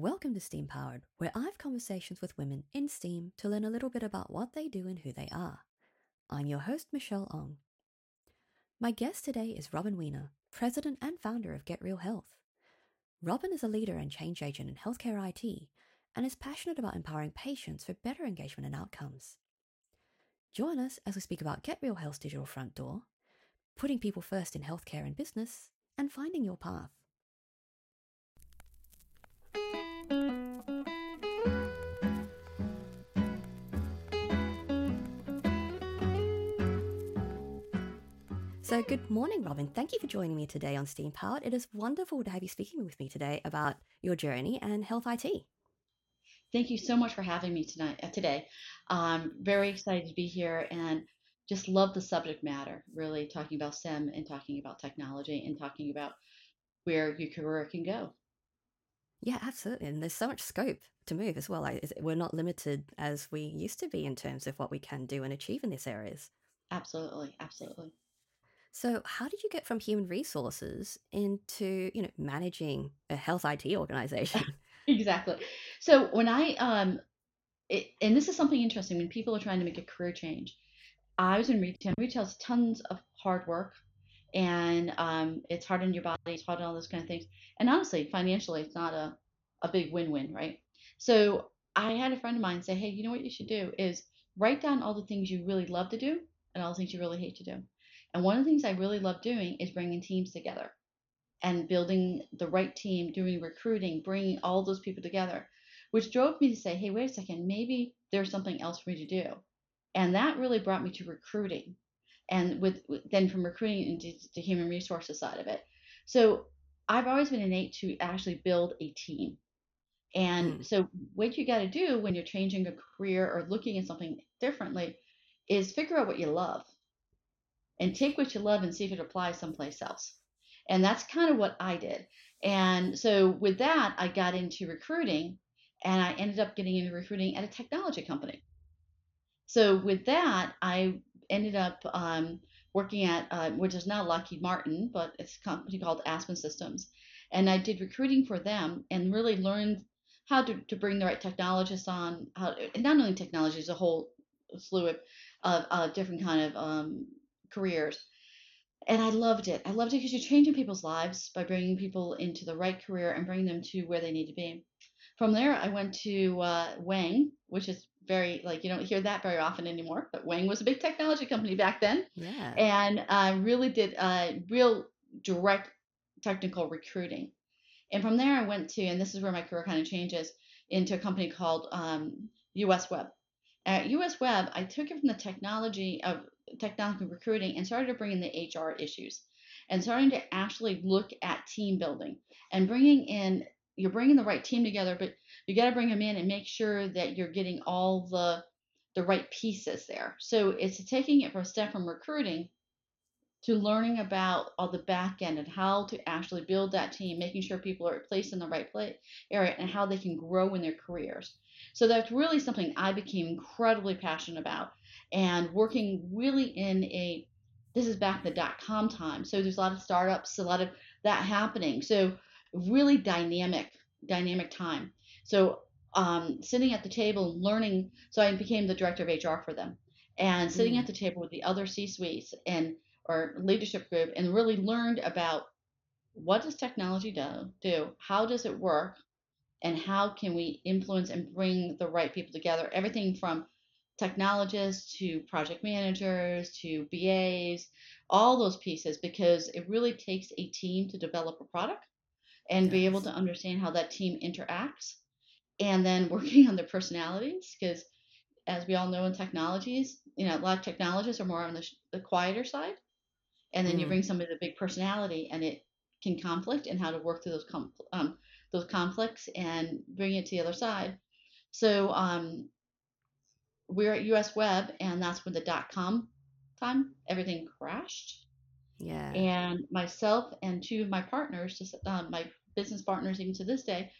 Welcome to Steam Powered, where I have conversations with women in STEAM to learn a little bit about what they do and who they are. I'm your host, Michelle Ong. My guest today is Robin Wiener, president and founder of Get Real Health. Robin is a leader and change agent in healthcare IT and is passionate about empowering patients for better engagement and outcomes. Join us as we speak about Get Real Health's digital front door, putting people first in healthcare and business, and finding your path. So, good morning, Robin. Thank you for joining me today on Steam Powered. It is wonderful to have you speaking with me today about your journey and health IT. Thank you so much for having me tonight. Uh, today, I'm very excited to be here and just love the subject matter. Really talking about STEM and talking about technology and talking about where your career can go. Yeah, absolutely. And there's so much scope to move as well. We're not limited as we used to be in terms of what we can do and achieve in these areas. Absolutely, absolutely. So, how did you get from human resources into, you know, managing a health IT organization? exactly. So, when I um it, and this is something interesting when people are trying to make a career change. I was in retail. Retail is tons of hard work, and um, it's hard on your body. It's hard on all those kind of things. And honestly, financially, it's not a a big win-win, right? So I had a friend of mine say, "Hey, you know what you should do is write down all the things you really love to do and all the things you really hate to do." And one of the things I really love doing is bringing teams together and building the right team, doing recruiting, bringing all those people together, which drove me to say, hey, wait a second, maybe there's something else for me to do. And that really brought me to recruiting. And with then from recruiting into the human resources side of it. So I've always been innate to actually build a team. And mm. so what you got to do when you're changing a career or looking at something differently is figure out what you love and take what you love and see if it applies someplace else. And that's kind of what I did. And so with that, I got into recruiting and I ended up getting into recruiting at a technology company. So with that, I ended up um, working at, uh, which is now Lockheed Martin, but it's a company called Aspen Systems. And I did recruiting for them and really learned how to, to bring the right technologists on, how, not only technologies, a whole slew of, of, of different kind of um, careers. And I loved it. I loved it because you're changing people's lives by bringing people into the right career and bringing them to where they need to be. From there, I went to uh, Wang, which is very like you don't hear that very often anymore. But Wang was a big technology company back then, yeah, and I uh, really did uh, real direct technical recruiting. And from there, I went to, and this is where my career kind of changes, into a company called um, US Web. At US Web, I took it from the technology of technology recruiting and started to bring in the HR issues and starting to actually look at team building and bringing in you're bringing the right team together but you got to bring them in and make sure that you're getting all the the right pieces there. So it's taking it from a step from recruiting to learning about all the back end and how to actually build that team making sure people are placed in the right place area and how they can grow in their careers. So that's really something i became incredibly passionate about and working really in a this is back in the dot com time so there's a lot of startups a lot of that happening. So really dynamic dynamic time. So um, sitting at the table learning so i became the director of hr for them. And sitting mm. at the table with the other c suites and or leadership group and really learned about what does technology do, do how does it work and how can we influence and bring the right people together everything from technologists to project managers to BAs, all those pieces, because it really takes a team to develop a product and yes. be able to understand how that team interacts. And then working on their personalities, because as we all know in technologies, you know, a lot of technologists are more on the, the quieter side. And then mm. you bring somebody with a big personality and it can conflict and how to work through those com- um, those conflicts and bring it to the other side. So um, we're at US Web, and that's when the dot com time everything crashed. Yeah. And myself and two of my partners, just um, my business partners, even to this day,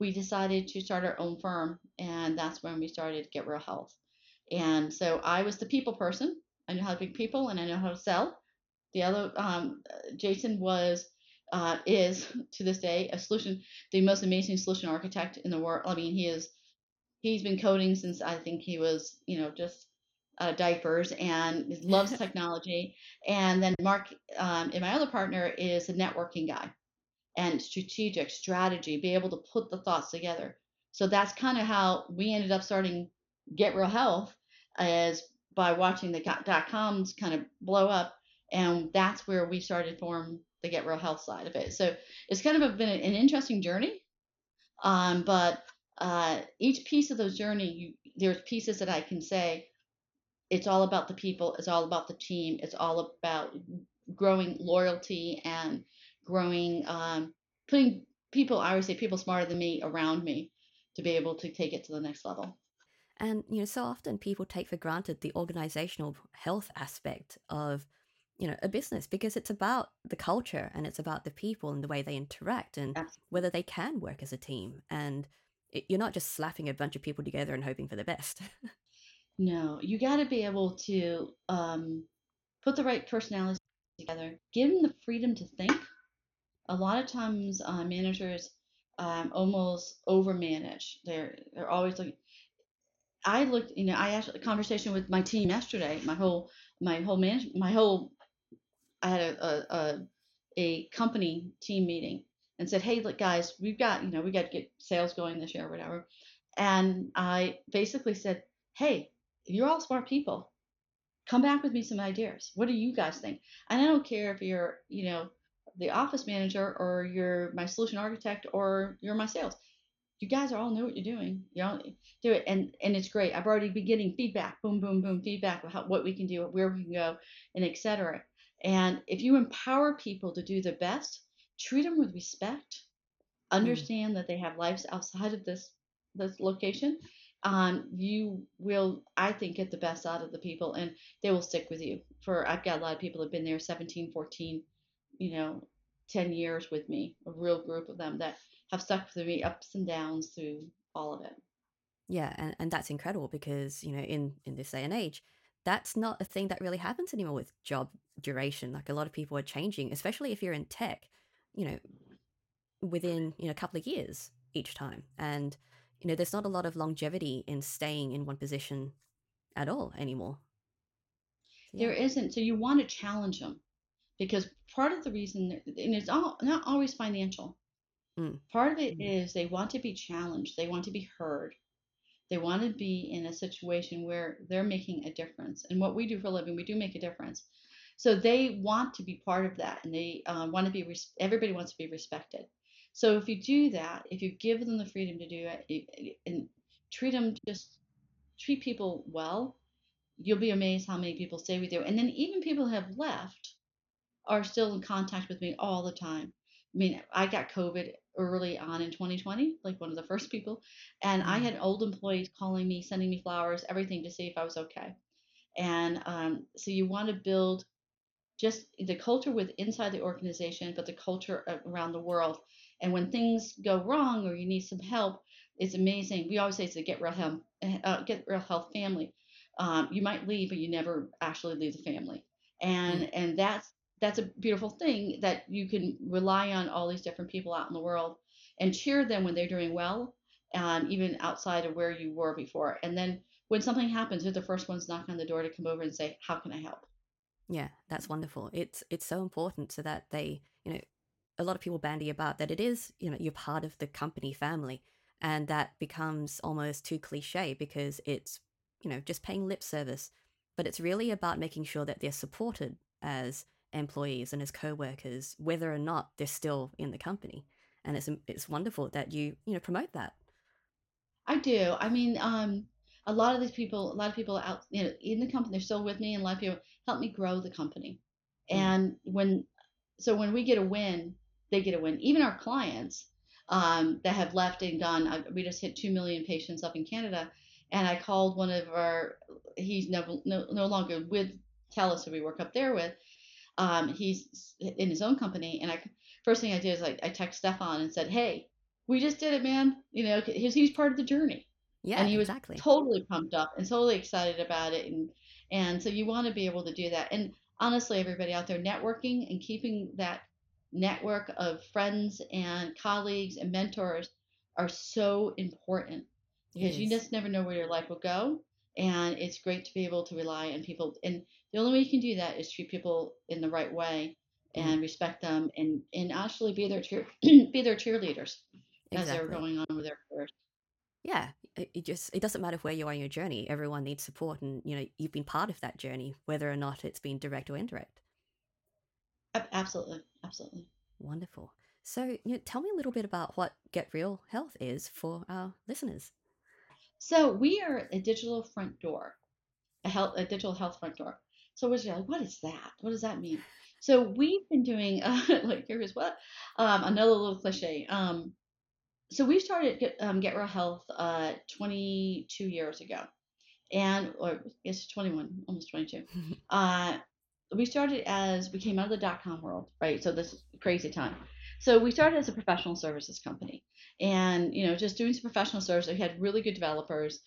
we decided to start our own firm, and that's when we started Get Real Health. And so I was the people person. I know how to be people, and I know how to sell. The other, um, Jason was uh, is to this day a solution, the most amazing solution architect in the world. I mean, he is he's been coding since I think he was you know just uh, diapers and loves technology. And then Mark um, and my other partner is a networking guy and strategic strategy, be able to put the thoughts together. So that's kind of how we ended up starting Get Real Health as by watching the dot coms kind of blow up. And that's where we started form the Get Real Health side of it. So it's kind of been an interesting journey. Um, but uh, each piece of those journey, you, there's pieces that I can say, it's all about the people, it's all about the team, it's all about growing loyalty and growing, um, putting people, I always say people smarter than me around me to be able to take it to the next level. And you know, so often people take for granted the organizational health aspect of you know a business because it's about the culture and it's about the people and the way they interact and Absolutely. whether they can work as a team and it, you're not just slapping a bunch of people together and hoping for the best no you got to be able to um, put the right personalities together give them the freedom to think a lot of times uh, managers um, almost over manage they're they're always like I looked, you know, I had a conversation with my team yesterday. My whole, my whole man, my whole I had a, a, a, a company team meeting and said, hey, look, guys, we've got, you know, we got to get sales going this year or whatever. And I basically said, hey, you're all smart people. Come back with me some ideas. What do you guys think? And I don't care if you're, you know, the office manager or you're my solution architect or you're my sales. You guys are all know what you're doing. You all do it, and and it's great. I've already been getting feedback, boom, boom, boom, feedback how, what we can do, where we can go, and etc. And if you empower people to do their best, treat them with respect, mm. understand mm. that they have lives outside of this this location, um, you will, I think, get the best out of the people and they will stick with you. For I've got a lot of people that have been there 17, 14, you know, 10 years with me, a real group of them that have stuck with me ups and downs through all of it. Yeah, and, and that's incredible because, you know, in, in this day and age, that's not a thing that really happens anymore with job duration. Like a lot of people are changing, especially if you're in tech, you know, within, you know, a couple of years each time. And, you know, there's not a lot of longevity in staying in one position at all anymore. Yeah. There isn't. So you want to challenge them because part of the reason, and it's all, not always financial. Mm. Part of it mm. is they want to be challenged. They want to be heard. They want to be in a situation where they're making a difference. And what we do for a living, we do make a difference. So they want to be part of that, and they uh, want to be. Res- everybody wants to be respected. So if you do that, if you give them the freedom to do it, and treat them just treat people well, you'll be amazed how many people stay with you. And then even people who have left are still in contact with me all the time. I mean, I got COVID early on in 2020, like one of the first people, and I mm. had old employees calling me, sending me flowers, everything to see if I was okay. And um, so you want to build just the culture with inside the organization, but the culture around the world. And when things go wrong or you need some help, it's amazing. We always say it's a get real health, uh, get real health family. Um, you might leave, but you never actually leave the family. And mm-hmm. and that's that's a beautiful thing that you can rely on all these different people out in the world and cheer them when they're doing well, um, even outside of where you were before. And then when something happens, you're the first ones knocking on the door to come over and say, "How can I help?" Yeah, that's wonderful. It's it's so important so that they, you know, a lot of people bandy about that it is, you know, you're part of the company family, and that becomes almost too cliche because it's, you know, just paying lip service. But it's really about making sure that they're supported as employees and as co-workers, whether or not they're still in the company. And it's it's wonderful that you you know promote that. I do. I mean, um, a lot of these people, a lot of people out, you know, in the company, they're still with me, and a lot of people help me grow the company. Mm. And when, so when we get a win, they get a win. Even our clients um, that have left and gone, I, we just hit two million patients up in Canada, and I called one of our, he's no no, no longer with TELUS, who we work up there with. Um, he's in his own company, and I first thing I did is like I text Stefan and said, "Hey, we just did it, man. You know, he's he's part of the journey." Yeah, and he was exactly. totally pumped up and totally excited about it, and and so you want to be able to do that. And honestly, everybody out there, networking and keeping that network of friends and colleagues and mentors are so important because you just never know where your life will go. And it's great to be able to rely on people. And the only way you can do that is treat people in the right way Mm, and respect them and, and actually be their cheer be their cheerleaders as they're going on with their careers. Yeah. It, just it doesn't matter where you are in your journey. Everyone needs support, and you know you've been part of that journey, whether or not it's been direct or indirect. Absolutely, absolutely. Wonderful. So, you know, tell me a little bit about what Get Real Health is for our listeners. So we are a digital front door, a health, a digital health front door. So we're like, what is that? What does that mean? So we've been doing uh, like here's what um, another little cliche. Um, so we started Get, um, Get Real Health uh, 22 years ago, and or I guess 21, almost 22. Uh, we started as we came out of the dot com world, right? So this crazy time. So we started as a professional services company, and you know, just doing some professional services. We had really good developers,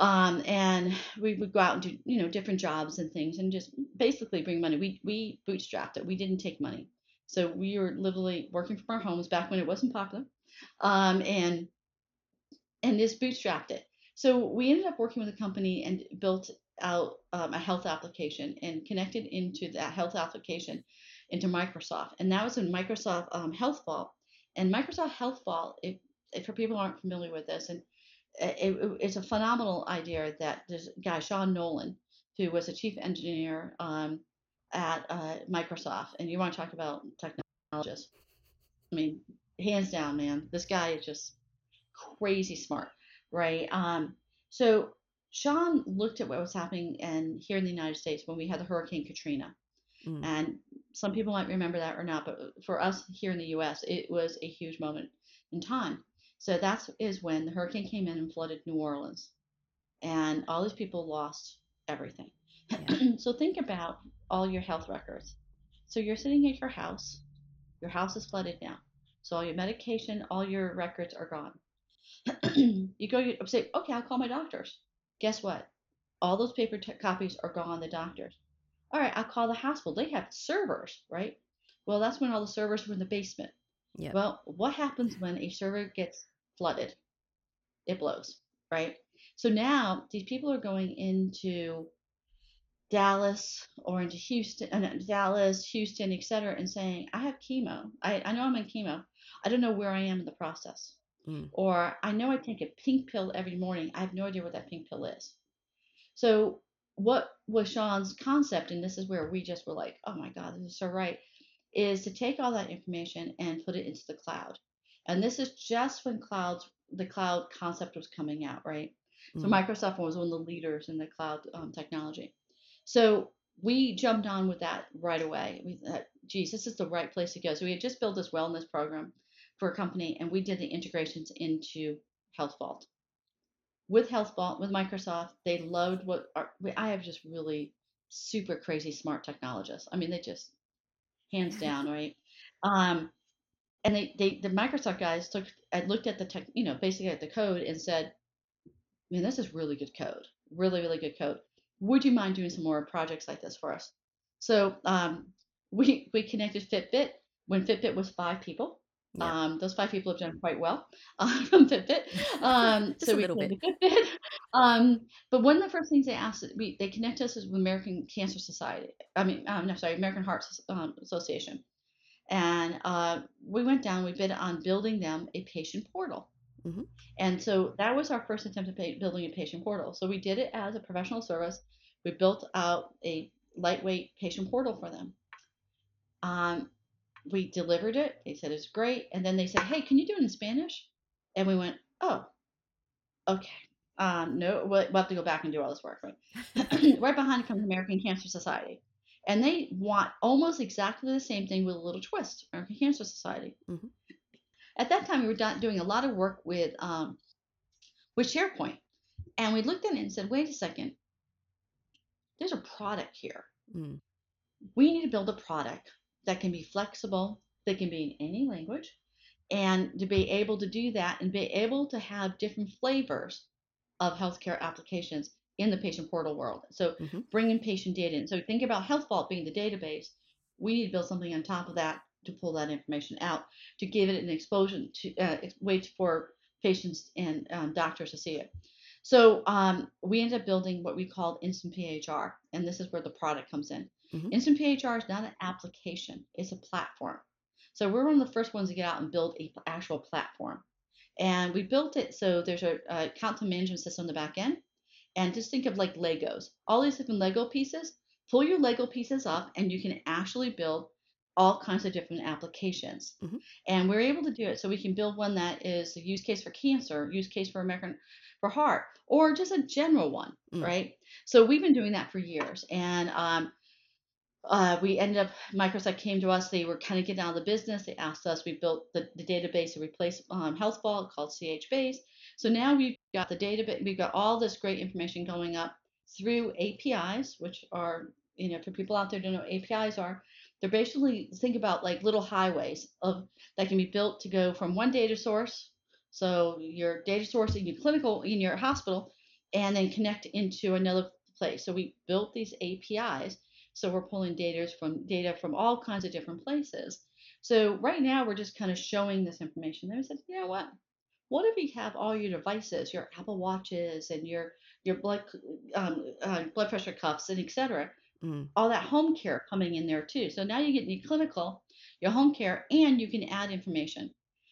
um, and we would go out and do you know different jobs and things, and just basically bring money. We we bootstrapped it. We didn't take money, so we were literally working from our homes back when it wasn't popular, um, and and just bootstrapped it. So we ended up working with a company and built out um, a health application and connected into that health application into Microsoft. And that was in Microsoft um, HealthVault. And Microsoft HealthVault, if, if for people aren't familiar with this, and it, it, it's a phenomenal idea that this guy Sean Nolan, who was a chief engineer um, at uh, Microsoft, and you want to talk about technologists? I mean, hands down, man, this guy is just crazy smart, right? Um, so Sean looked at what was happening and here in the United States when we had the Hurricane Katrina, Mm, and some people might remember that or not, but for us here in the U.S., it was a huge moment in time. So that is when the hurricane came in and flooded New Orleans, and all these people lost everything. yeah. so think about all your health records. So you're sitting at your house, your house is flooded now. So all your medication, all your records are gone. you go, you say, okay, I'll call my doctors. Guess what? All those paper t- copies are gone. The doctors. All right, I'll call the hospital. They have servers, right? Well, that's when all the servers were in the basement. Yep. Well, what happens when a server gets flooded? It blows, right? So now these people are going into Dallas or into Houston, uh, Dallas, Houston, et cetera, and saying, I have chemo. I, I know I'm in chemo. I don't know where I am in the process. Mm, Or I know I take a pink pill every morning. I have no idea what that pink pill is. So what was Sean's concept, and this is where we just were like, oh my God, this is so right, is to take all that information and put it into the cloud. And this is just when clouds, the cloud concept was coming out, right? So mm, Microsoft was one of the leaders in the cloud um, technology. So we jumped on with that right away. We thought, geez, this is the right place to go. So we had just built this wellness program for a company, and we did the integrations into HealthVault. With HealthVault, with Microsoft, they loved what our, I have just really super crazy smart technologists. I mean, they just hands down, right? Um, and they, they the Microsoft guys took I looked at the tech, you know, basically at the code and said, man, this is really good code, really really good code. Would you mind doing some more projects like this for us? So um, we we connected Fitbit when Fitbit was five people. Yep. Um, those five people have done quite well uh, from Fitbit. Um, so a we little bit. Fitbit. Um, but one of the first things they asked, we they connect us with American Cancer Society. I mean, um, no, sorry, American Heart um, Association. And uh, we went down, we bid on building them a patient portal. hmm And so that was our first attempt at pay, building a patient portal. So we did it as a professional service. We built out a lightweight patient portal for them. Um, we delivered it. They said it's great. And then they said, hey, can you do it in Spanish? And we went, oh, okay. Um, no, we'll, we'll have to go back and do all this work. Right, right behind comes American Cancer Society. And they want almost exactly the same thing with a little twist, American Cancer Society. Mhm. At that time, we were do- doing a lot of work with um, with SharePoint, and we looked at it and said, "Wait a second, there's a product here. Mm, We need to build a product that can be flexible, that can be in any language, and to be able to do that and be able to have different flavors of healthcare applications in the patient portal world. So hmm bringing patient data in. So think about HealthVault being the database. We need to build something on top of that to pull that information out to give it an exposure to uh, way for patients and um, doctors to see it. So um, we ended up building what we called Instant PHR, and this is where the product comes in. Mhm. Instant PHR is not an application; it's a platform. So we're one of the first ones to get out and build a actual platform, and we built it so there's a, a content management system on the back end, and just think of like Legos, all these different Lego pieces. Pull your Lego pieces up, and you can actually build all kinds of different applications. Mhm. And we're able to do it so we can build one that is a use case for cancer, use case for American for heart, or just a general one, Mm. right? So we've been doing that for years, and um, uh, we ended up Microsoft came to us. They were kind of getting out of the business. They asked us. We built the, the database to replace um, HealthVault called CHBase. So now we've got the database. We've got all this great information going up through APIs, which are you know for people out there don't know APIs are. They're basically think about like little highways of that can be built to go from one data source. So your data source in your clinical in your hospital, and then connect into another place. So we built these APIs so we're pulling data from data from all kinds of different places. So right now we're just kind of showing this information. They said, you know what? What if we have all your devices, your Apple Watches and your your blood um, uh, blood pressure cuffs and etc. Mm. All that home care coming in there too. So now you get your clinical, your home care, and you can add information.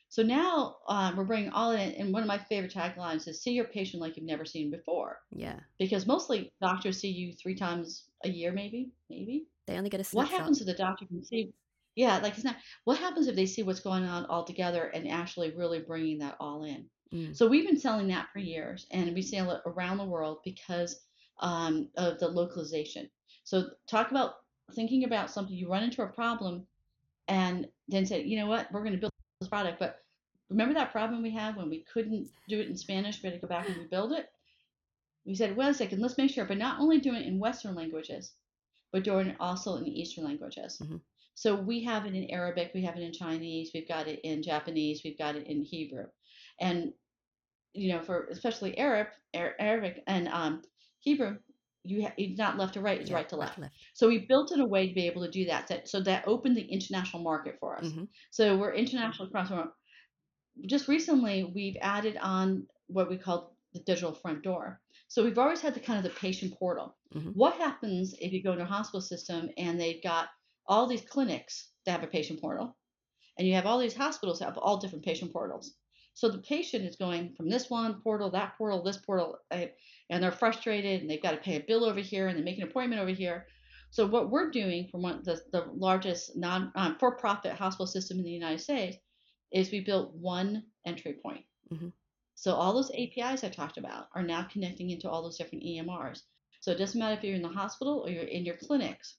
So now uh, we're bringing all in. And one of my favorite taglines is "See your patient like you've never seen before." Yeah. because mostly doctors see you three times a year, maybe, maybe. They only get a snapshot. What happens if the doctor can see? Yeah, like it's not. What happens if they see what's going on all together and actually really bringing that all in? Mm. So we've been selling that for years, and we sell it around the world because um, of the localization. So talk about thinking about something you run into a problem, and then say, you know what, we're going to build product, but remember that problem we had when we couldn't do it in Spanish, we had to go back and rebuild it. We said, wait a second, let's make sure, but not only doing it in Western languages, but doing it also in Eastern languages. Mhm. So we have it in Arabic, we have it in Chinese, we've got it in Japanese, we've got it in Hebrew, and you know, for especially Arab, Arabic and um, Hebrew, you ha- it's not left to right, it's Yeah, right to left. left. So we built in a way to be able to do that. that so that opened the international market for us. Mhm. So we're international across the world. Just recently, we've added on what we call the digital front door. So we've always had the kind of the patient portal. Mhm. What happens if you go into a hospital system and they've got all these clinics that have a patient portal, and you have all these hospitals that have all different patient portals? So the patient is going from this one portal, that portal, this portal, eh, and they're frustrated and they've got to pay a bill over here and they make an appointment over here. So what we're doing from one the, the largest non um, for-profit hospital system in the United States is we built one entry point. Mhm. So all those APIs I talked about are now connecting into all those different EMRs. So it doesn't matter if you're in the hospital or you're in your clinics.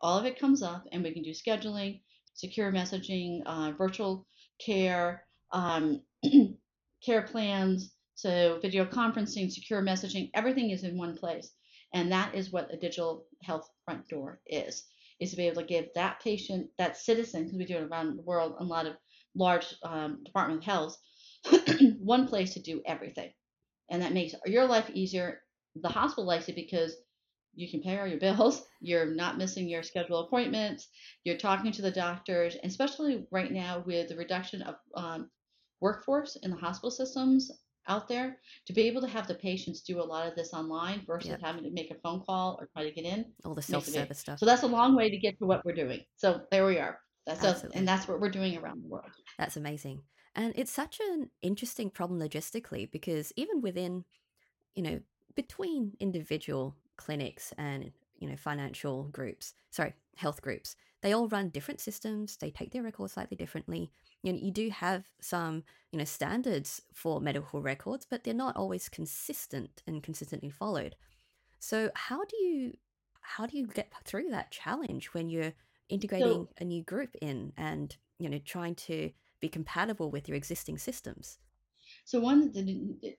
All of it comes up, and we can do scheduling, secure messaging, uh, virtual care, um, care plans, so video conferencing, secure messaging. Everything is in one place, and that is what a digital health front door is. Is to be able to give that patient, that citizen, because we do it around the world, a lot of large um, Department of Health, one place to do everything. And that makes your life easier. The hospital likes it because you can pay all your bills. You're not missing your scheduled appointments. You're talking to the doctors, and especially right now with the reduction of um, workforce in the hospital systems out there, to be able to have the patients do a lot of this online versus Yep. having to make a phone call or try to get in. All the makes self-service stuff. So that's a long way to get to what we're doing. So there we are. That's us, and that's what we're doing around the world. That's amazing. And it's such an interesting problem logistically because even within, you know, between individual clinics and, you know, financial groups, sorry, health groups, they all run different systems. They take their records slightly differently. You know, you do have some, you know, standards for medical records, but they're not always consistent and consistently followed. So how do you how do you get through that challenge when you're integrating a new group in and, you know, trying to be compatible with your existing systems. So one that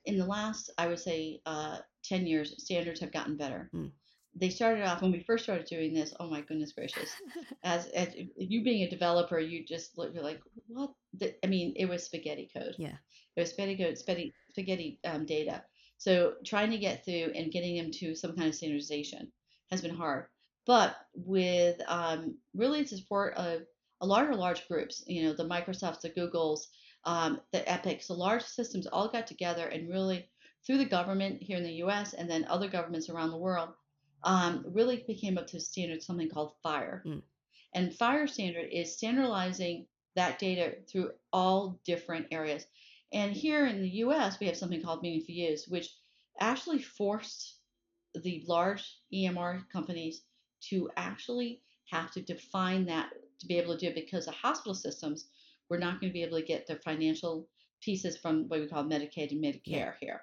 in the last, I would say, uh, ten years, standards have gotten better. Mm. They started off when we first started doing this. Oh my goodness gracious! As, as you being a developer, you just look you're like, what? The, I mean, it was spaghetti code. yeah. It was spaghetti code, spaghetti, spaghetti um, data. So trying to get through and getting them to some kind of standardization has been hard. But with um, really the support of a lot of large groups, you know, the Microsofts, the Googles, um, the Epics, the large systems all got together and really, through the government here in the US and then other governments around the world, um, really became up to standard something called FHIR. Mm. And FHIR standard is standardizing that data through all different areas. And here in the US, we have something called Meaningful Use, which actually forced the large EMR companies to actually have to define that to be able to do it because the hospital systems were not going to be able to get their financial pieces from what we call Medicaid and Medicare Yeah. here.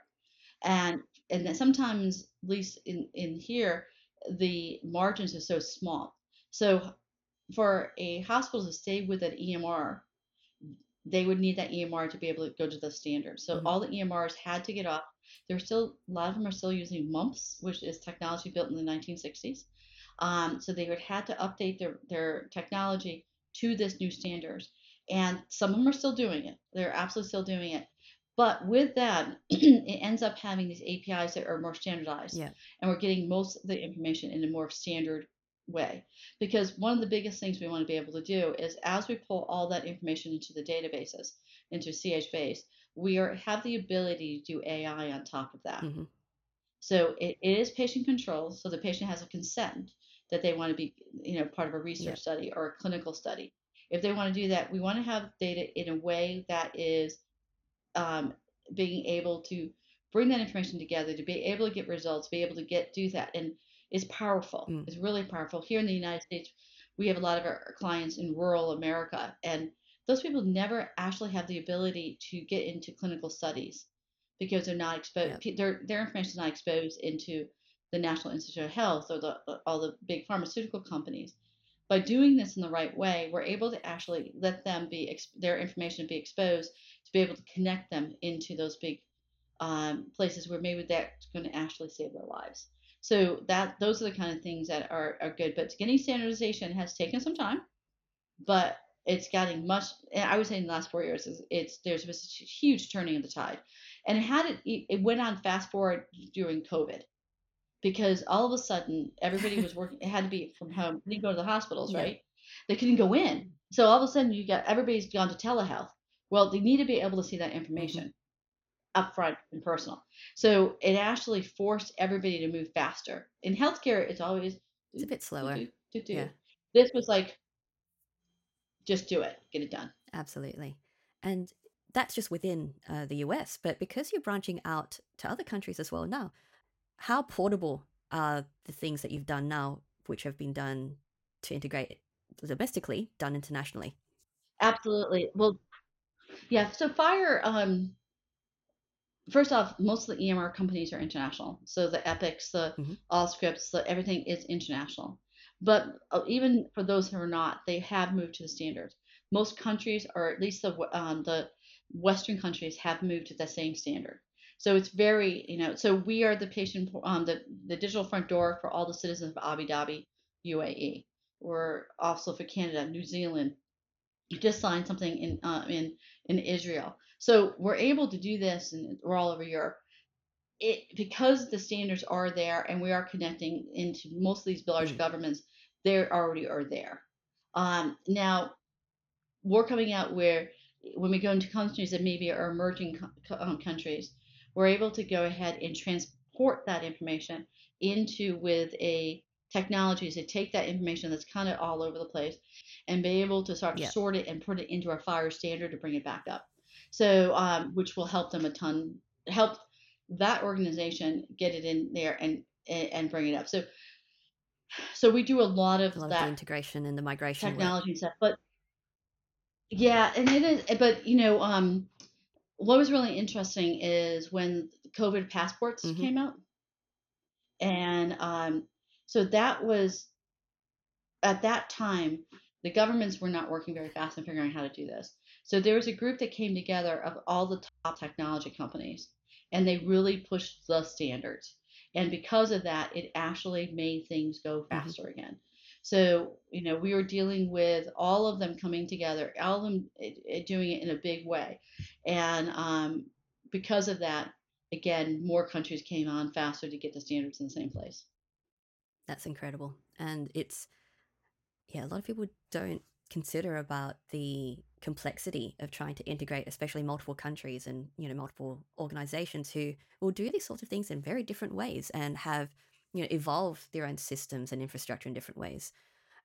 And and then sometimes, at least in, in here, the margins are so small. So for a hospital to stay with an EMR, they would need that EMR to be able to go to the standards. So Mhm. all the EMRs had to get off. They're still a lot of them are still using MUMPS, which is technology built in the 1960s. Um, so they would have to update their their technology to this new standards, and some of them are still doing it. They're absolutely still doing it. But with that, it ends up having these APIs that are more standardized, Yeah. and we're getting most of the information in a more standard way. Because one of the biggest things we want to be able to do is as we pull all that information into the databases, into CHBase, we are have the ability to do AI on top of that. hmm So it, it is patient control. so the patient has a consent that they want to be, you know, part of a research Yeah. study or a clinical study. If they want to do that, we want to have data in a way that is um, being able to bring that information together, to be able to get results, be able to get do that, and is powerful. Mm. It's really powerful. Here in the United States, we have a lot of our clients in rural America, and those people never actually have the ability to get into clinical studies because they're not exposed. Their their information is not exposed into the National Institute of Health or the all the big pharmaceutical companies. By doing this in the right way, we're able to actually let them be their information be exposed to be able to connect them into those big um, places where maybe that's going to actually save their lives. So that those are the kind of things that are, are good. But getting standardization has taken some time, but it's getting much. I would say in the last four years, it's, it's there's a huge turning of the tide, and it had it it went on fast forward during COVID, because all of a sudden everybody was working. It had to be from home. They didn't go to the hospitals, Yeah. right? They couldn't go in. So all of a sudden you got everybody's gone to telehealth. Well, they need to be able to see that information upfront and personal. So it actually forced everybody to move faster. In healthcare, it's always It's a bit slower. do, do, do. Yeah. This was like, just do it, get it done. Absolutely. And that's just within uh, the US. But because you're branching out to other countries as well now, how portable are the things that you've done now, which have been done to integrate domestically, done internationally? Absolutely. Well, yeah. So FHIR. Um, first off, most of the EMR companies are international. So the Epics, the Mhm. Allscripts, the everything is international. But uh, even for those who are not, they have moved to the standards. Most countries, or at least the um, the Western countries, have moved to the same standard. So it's very, you know, so we are the patient, um, the the digital front door for all the citizens of Abu Dhabi, UAE. We're also for Canada, New Zealand, You just signed something in uh, in in Israel. So we're able to do this, and we're all over Europe. It because the standards are there, and we are connecting into most of these large Mm. governments. They already are there. Um, now we're coming out where when we go into countries that maybe are emerging co- co- um, countries, we're able to go ahead and transport that information into with a technology to take that information that's kind of all over the place and be able to sort of Yeah. sort it and put it into our FHIR standard to bring it back up. So, um, which will help them a ton, help that organization get it in there and and, bring it up. So, so we do a lot of A lot of that the integration and the migration work. technology and stuff. But yeah, and it is. But you know, um, what was really interesting is when COVID passports Mhm. came out, and um, so that was at that time the governments were not working very fast in figuring out how to do this. So there was a group that came together of all the top technology companies, and they really pushed the standards. And because of that, it actually made things go faster again. So, you know, we were dealing with all of them coming together, all of them eh, eh, doing it in a big way. And um, because of that, again, more countries came on faster to get the standards in the same place. That's incredible. And it's, yeah, a lot of people don't consider about the complexity of trying to integrate especially multiple countries and you know multiple organizations who will do these sorts of things in very different ways and have you know evolve their own systems and infrastructure in different ways.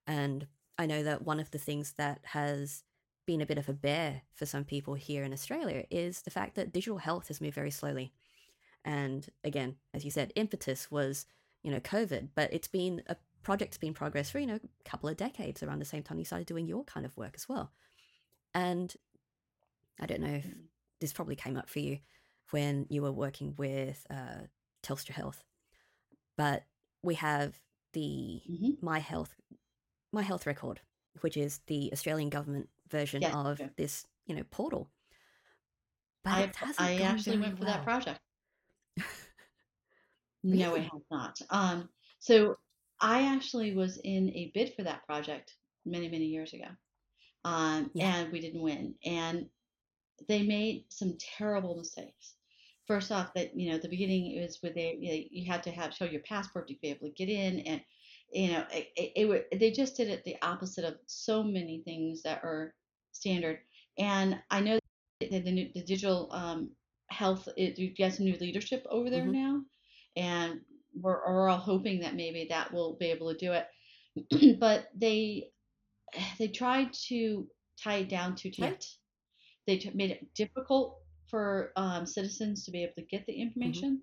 And i know that one of the things that has been a bit of a bear for some people here in australia is the fact that digital health has moved very slowly. And again as you said impetus was you know covid but it's been a project's been progress for you know a couple of decades around the same time you started doing your kind of work as well. And i don't know if Mm. this probably came up for you when you were working with uh, telstra health but we have the hmm my health my health record which is the australian government version Yes, of this you know portal but I it hasn't I actually went for that well. project. No, it has not. Um, so I actually was in a bid for that project many, many years ago. Um, Yeah. and we didn't win. And they made some terrible mistakes. First off, that you know, the beginning it was where they you, know, you had to have show your passport to be able to get in, and you know, it, it, it wa- they just did it the opposite of so many things that are standard. And I know that the, new, the digital um, health, it, you get some new leadership over there hmm now, and we're, we're all hoping that maybe that will be able to do it. but they they tried to tie it down too Yeah. tight. They t- made it difficult for um, citizens to be able to get the hmm information,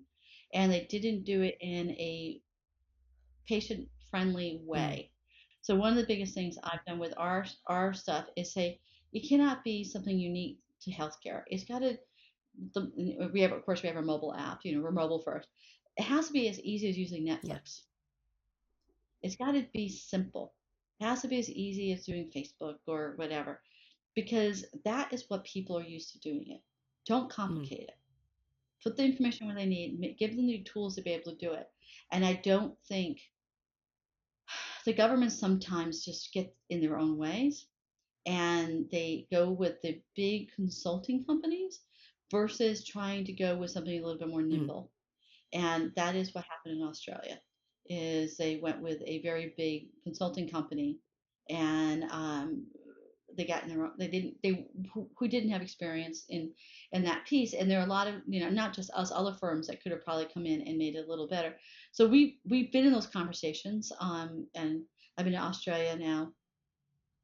and they didn't do it in a patient friendly Mm. way. So one of the biggest things I've done with our our stuff is say it cannot be something unique to healthcare. It's got to the, we have of course we have our mobile app. You know we're mobile first. It has to be as easy as using Yeah. Netflix. It's got to be simple. It has to be as easy as doing Facebook or whatever, because that is what people are used to doing it. Don't Mm. complicate it. Put the information where they need. Give them the tools to be able to do it. And I don't think the government sometimes just get in their own ways and they go with the big consulting companies versus trying to go with something a little bit more Mm. nimble. And that is what happened in Australia. Is they went with a very big consulting company, and um, they got in their own. They didn't. They who, who didn't have experience in in that piece. And there are a lot of you know not just us, other firms that could have probably come in and made it a little better. So we we've been in those conversations. Um, and I've been to Australia now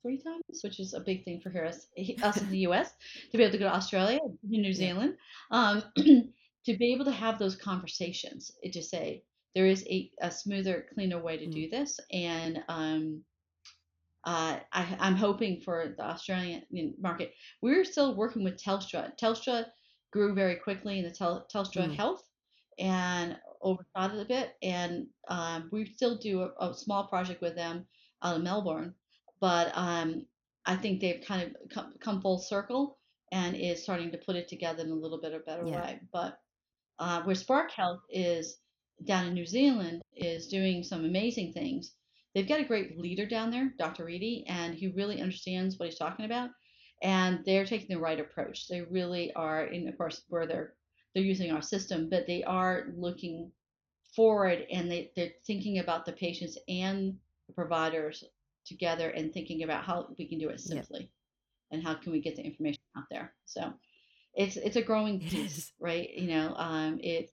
three times, which is a big thing for Harris, us, in the U.S. to be able to go to Australia, New. Zealand, um, to be able to have those conversations. It to say there is a, a smoother, cleaner way to Mm. do this, and um, uh, I, I'm hoping for the Australian market. We're still working with Telstra. Telstra grew very quickly in the tel, Telstra Mm. Health and overshot it a bit. And um, we still do a, a small project with them out of Melbourne. But um, I think they've kind of come, come full circle and is starting to put it together in a little bit of a better Yeah. way. But uh, where Spark Health is down in New Zealand is doing some amazing things. They've got a great leader down there, Dr. Reedy, and he really understands what he's talking about. And they're taking the right approach. They really are, and of course, where they're they're using our system, but they are looking forward and they, they're thinking about the patients and the providers together and thinking about how we can do it simply and how can we get the information out there. So it's it's a growing piece, right? You know, um, it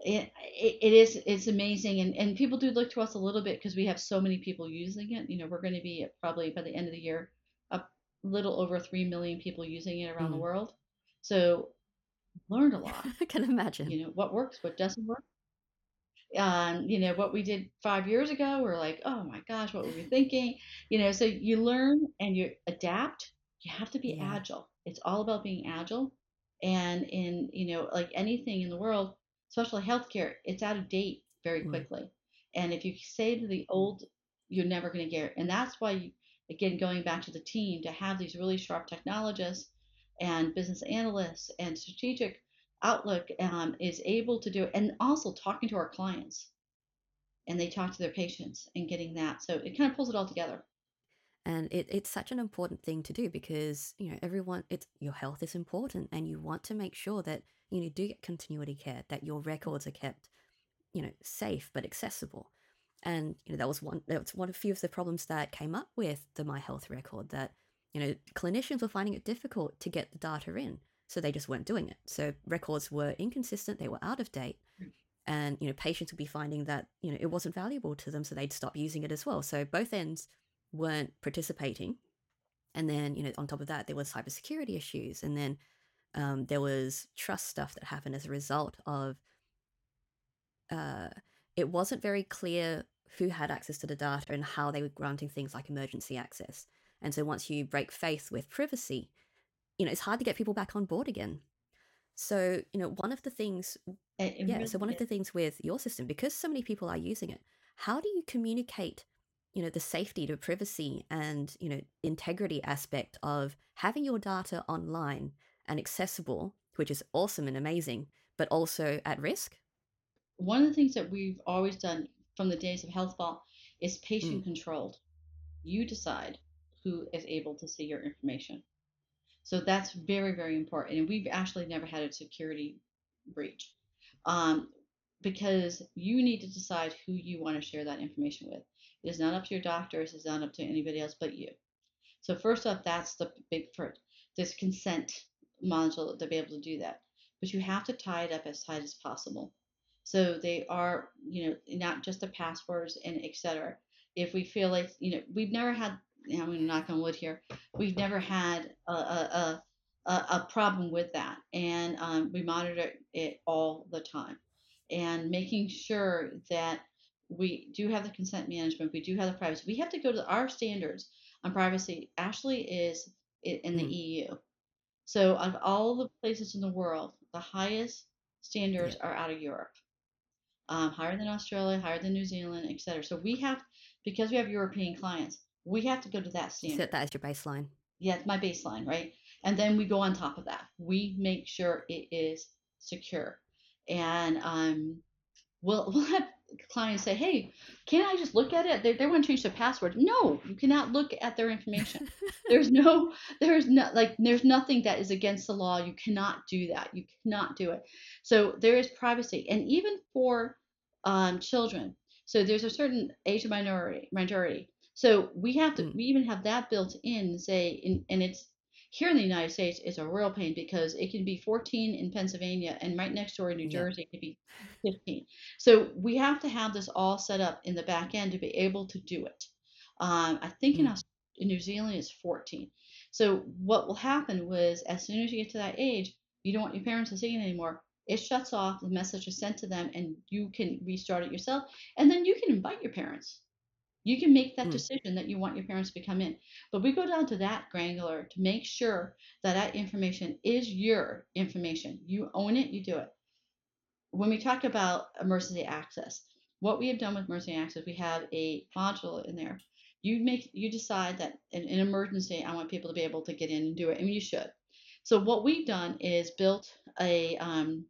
it, it it is it's amazing and and people do look to us a little bit because we have so many people using it you know we're going to be probably by the end of the year a little over 3 million people using it around the Mm. world. So learned a lot. I can imagine. you know what works what doesn't work. Um, you know what we did five years ago we're like oh my gosh what were we thinking? You know so you learn and you adapt. You have to be Yeah. agile. It's all about being agile. And in you know like anything in the world especially healthcare it's out of date very Mm. quickly. And if you say to the old you're never going to get it and that's why you, again going back to the team to have these really sharp technologists and business analysts and strategic outlook um, is able to do it and also talking to our clients. And they talk to their patients and getting that so it kind of pulls it all together And it, it's such an important thing to do because, you know, everyone, it's your health is important and you want to make sure that, you know, do get continuity care, that your records are kept, you know, safe but accessible. And you know that was one that was one of few of the problems that came up with the My Health record that you know clinicians were finding it difficult to get the data in, so they just weren't doing it. So records were inconsistent, they were out of date, hmm. and you know patients would be finding that you know it wasn't valuable to them, so they'd stop using it as well. So both ends weren't participating, and then you know on top of that there was cybersecurity issues, and then um, there was trust stuff that happened as a result of uh, it wasn't very clear who had access to the data and how they were granting things like emergency access. And so once you break faith with privacy, you know, it's hard to get people back on board again. So, you know, one of the things, It, yeah, really so one of the things with your system, because so many people are using it, how do you communicate, you know, the safety, the privacy and, you know, integrity aspect of having your data online and accessible, which is awesome and amazing, but also at risk? one of the things that we've always done from the days of HealthVault is patient Mm, controlled. You decide who is able to see your information. So that's very, very important. And we've actually never had a security breach um, because you need to decide who you want to share that information with. It is not up to your doctors, it's not up to anybody else but you. So, first off, that's the big first. There's consent module to be able to do that. But you have to tie it up as tight as possible. So they are, you know, not just the passwords and et cetera. If we feel like, you know, we've never had, I'm going to knock on wood here, we've never had a, a, a, a problem with that. And um, we monitor it all the time. And making sure that we do have the consent management, we do have the privacy. We have to go to our standards on privacy, actually, is in the mm, EU. So, of all the places in the world, the highest yeah. standards are out of Europe um, higher than Australia, higher than New Zealand, et cetera. So we have, because we have European clients, we have to go to that You set standard. that as your baseline. Yeah, it's my baseline, right? And then we go on top of that. We make sure it is secure. And um, we'll, we'll have clients say, hey, can I just look at it? They, they want to change the password. No, you cannot look at their information. There's no, there's no, like, there's nothing that is against the law. You cannot do that. You cannot do it. So there is privacy. And even for um, children, so there's a certain age of minority, majority. So we have to, Mm, we even have that built in, say, in, and it's here in the United States, it's a real pain because it can be 14 in Pennsylvania and right next door in New. Jersey, it could be 15. So we have to have this all set up in the back end to be able to do it. Um, I think in, Mm, Aus- in New Zealand it's 14. So what will happen was as soon as you get to that age, you don't want your parents to see it anymore. It shuts off, the message is sent to them, and you can restart it yourself. And then you can invite your parents. You can make that mm, decision that you want your parents to come in. But we go down to that granular to make sure that that information is your information. You own it, you do it when we talk about emergency access, what we have done with emergency access, we have a module in there. You make you decide that in an emergency, I want people to be able to get in and do it, and you should. So what we've done is built a um,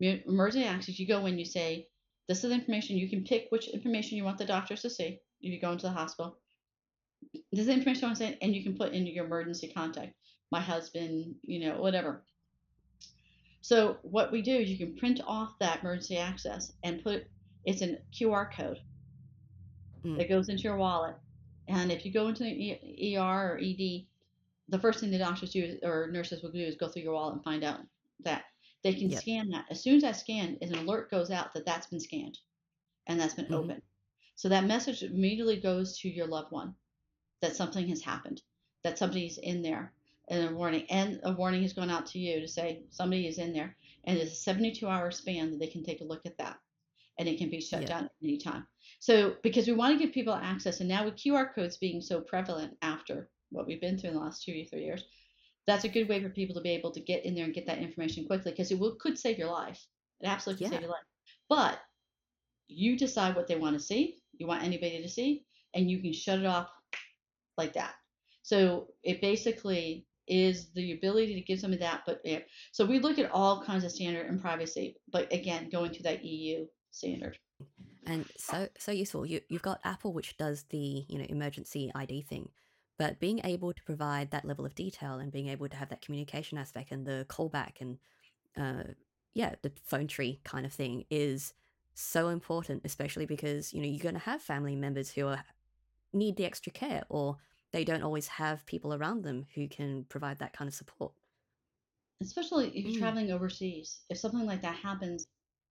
emergency access. You go in, you say, this is the information. You can pick which information you want the doctors to see if you go into the hospital. This is the information I want to say, and you can put in your emergency contact. My husband, you know, whatever. So what we do is you can print off that emergency access and put it's a QR code mm, that goes into your wallet. And if you go into the ER or ED, the first thing the doctors do is, or nurses will do is go through your wallet and find out that they can yep. scan that. As soon as that scan is an alert goes out that that's been scanned and that's been hmm opened. So that message immediately goes to your loved one that something has happened, that somebody's in there, and a warning, and a warning has gone out to you to say somebody is in there, and it's a 72 hour span that they can take a look at that, and it can be shut Yep. down at any time. So because we want to give people access, and now with QR codes being so prevalent after what we've been through in the last two or three years, that's a good way for people to be able to get in there and get that information quickly because it will, could save your life. It absolutely could save your life. But you decide what they want to see, you want anybody to see, and you can shut it off like that. So it basically is the ability to give somebody that, but yeah. So we look at all kinds of standard and privacy, but again, going to that EU standard. and so so useful. You you've got Apple, which does the you know emergency ID thing, but being able to provide that level of detail and being able to have that communication aspect and the callback and uh yeah the phone tree kind of thing is so important, especially because, you know, you're going to have family members who are, need the extra care or they don't always have people around them who can provide that kind of support. Especially if you're Mm, traveling overseas. If something like that happens,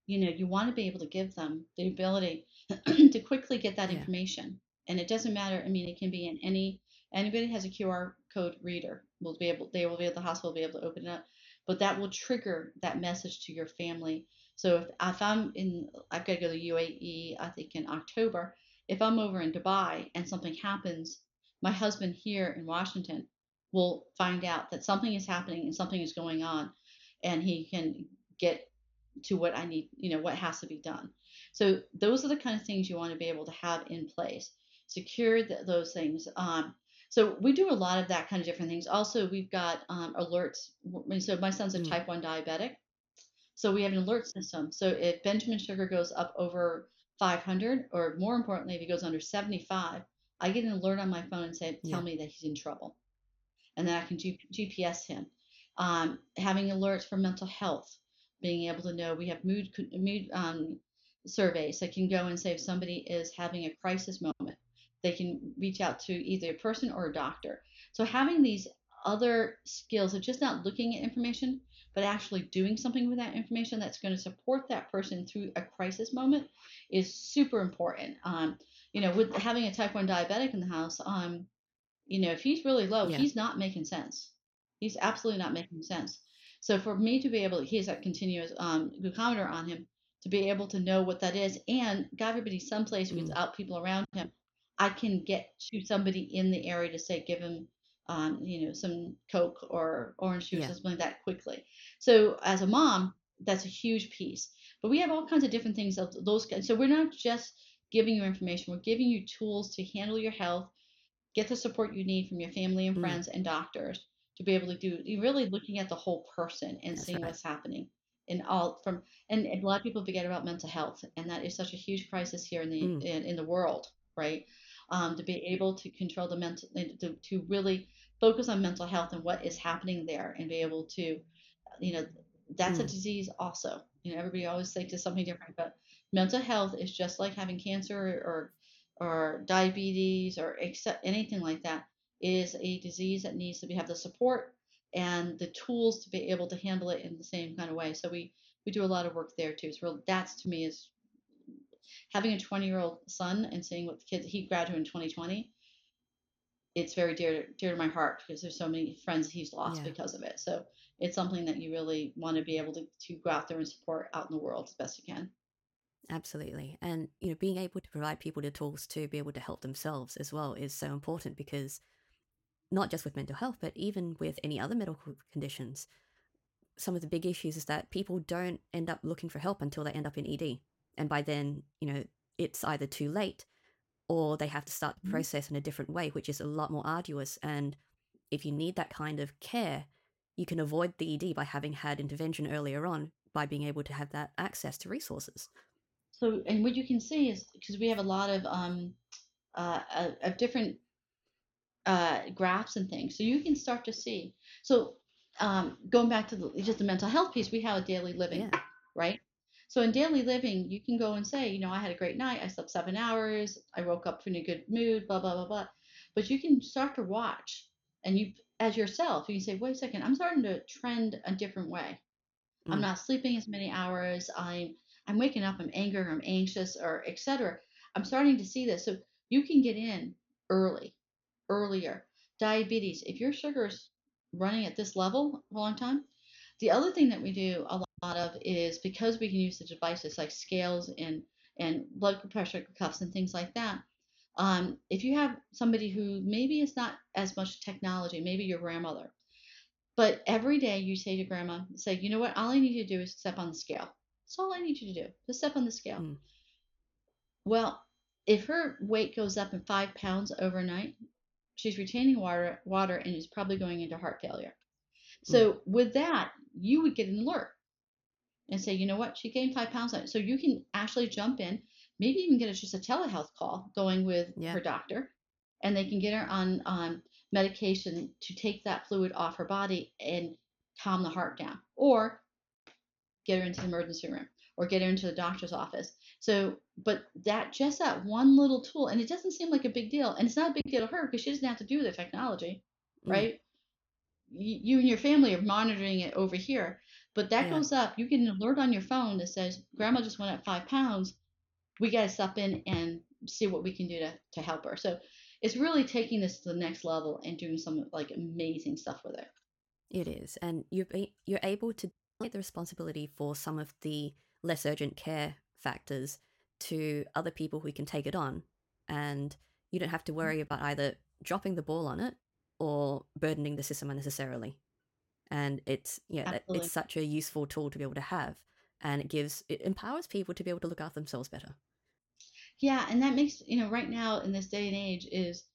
you know, you want to be able to give them the ability to quickly get that yeah. information. And it doesn't matter. I mean, it can be in any anybody has a QR code reader will be able they will be at the hospital be able to open it up, but that will trigger that message to your family. So if if I'm in I've got to go to UAE I think in October. If I'm over in Dubai and something happens, my husband here in Washington will find out that something is happening and something is going on, and he can get to what I need, you know, what has to be done. So those are the kind of things you want to be able to have in place. Secure th- those things. Um, so we do a lot of that kind of different things. Also, we've got um, alerts. So my son's a Mm, type one diabetic, so we have an alert system. So if Benjamin sugar goes up over 500, or more importantly, if he goes under 75, I get an alert on my phone and say, tell yeah. me that he's in trouble and then I can G- GPS him. Um, having alerts for mental health, being able to know we have mood mood um, surveys that can go and say if somebody is having a crisis moment, they can reach out to either a person or a doctor. So having these other skills of just not looking at information, but actually doing something with that information that's going to support that person through a crisis moment is super important. Um, you know, with having a type 1 diabetic in the house, um, you know, if he's really low, Yeah. he's not making sense. He's absolutely not making sense. So for me to be able, he has that continuous um, glucometer on him, to be able to know what that is, and God forbid he's someplace Mm, without people around him, I can get to somebody in the area to say, give him, um, you know, some Coke or orange juice or yeah. something like that quickly. So as a mom, that's a huge piece. But we have all kinds of different things of those. So we're not just giving you information; we're giving you tools to handle your health get the support you need from your family and Mm, friends and doctors to be able to do you're really looking at the whole person and that's seeing right. what's happening in all from and, and a lot of people forget about mental health and that is such a huge crisis here in the Mm, in, in the world right um, to be able to control the mental to, to really focus on mental health and what is happening there and be able to you know that's a mm, disease also. You know everybody always thinks it's something different but mental health is just like having cancer or or diabetes or except anything like that. Is a disease that needs to be have the support and the tools to be able to handle it in the same kind of way. So we we do a lot of work there too. So that's to me is having a 20 year old son and seeing what the kids he graduated in 2020 it's very dear dear to my heart because there's so many friends he's lost yeah. because of it. So it's something that you really want to be able to, to go out there and support out in the world as best you can. Absolutely. And, you know, being able to provide people the tools to be able to help themselves as well is so important because not just with mental health, but even with any other medical conditions, some of the big issues is that people don't end up looking for help until they end up in ED. And by then, you know, it's either too late or they have to start the Mhm. process in a different way, which is a lot more arduous. And if you need that kind of care, you can avoid the ED by having had intervention earlier on by being able to have that access to resources. So, and what you can see is because we have a lot of um, uh, uh, of different uh, graphs and things, so you can start to see. So, um, going back to the, just the mental health piece, we have a daily living, Yeah. right? So in daily living, you can go and say, you know, I had a great night. I slept seven hours. I woke up in a good mood. Blah blah blah blah. But you can start to watch, and you, as yourself, you can say, wait a second, I'm starting to trend a different way. I'm Mm, not sleeping as many hours. I'm I'm waking up. I'm angry. I'm anxious, or etc. I'm starting to see this. So you can get in early, earlier. Diabetes. If your sugar's running at this level a long time, the other thing that we do a lot of is because we can use the devices like scales and and blood pressure cuffs and things like that. Um, if you have somebody who maybe is not as much technology, maybe your grandmother, but every day you say to grandma, say, you know what, all I need you to do is step on the scale. That's all I need you to do. Just step on the scale. mm, Well, if her weight goes up in five pounds overnight, she's retaining water, water, and is probably going into heart failure. mm, So with that, you would get an alert and say, you know what, she gained five pounds. So you can actually jump in, maybe even get a, just a telehealth call going with yeah. her doctor, and they can get her on on medication to take that fluid off her body and calm the heart down. Or get her into the emergency room or get her into the doctor's office. So, but that just that one little tool, and it doesn't seem like a big deal, and it's not a big deal to her because she doesn't have to do the technology, Mm. right? You, and your family are monitoring it over here, but that Yeah. goes up. You get an alert on your phone that says, "Grandma just went up five pounds. We got to step in and see what we can do to to help her." So, it's really taking this to the next level and doing some like amazing stuff with it. It is, and you're you're able to take the responsibility for some of the less urgent care factors to other people who can take it on, and you don't have to mm. worry about either dropping the ball on it or burdening the system unnecessarily. And it's yeah, Absolutely. it's such a useful tool to be able to have, and it gives it empowers people to be able to look after themselves better. Yeah, and that makes, you know, right now in this day and age is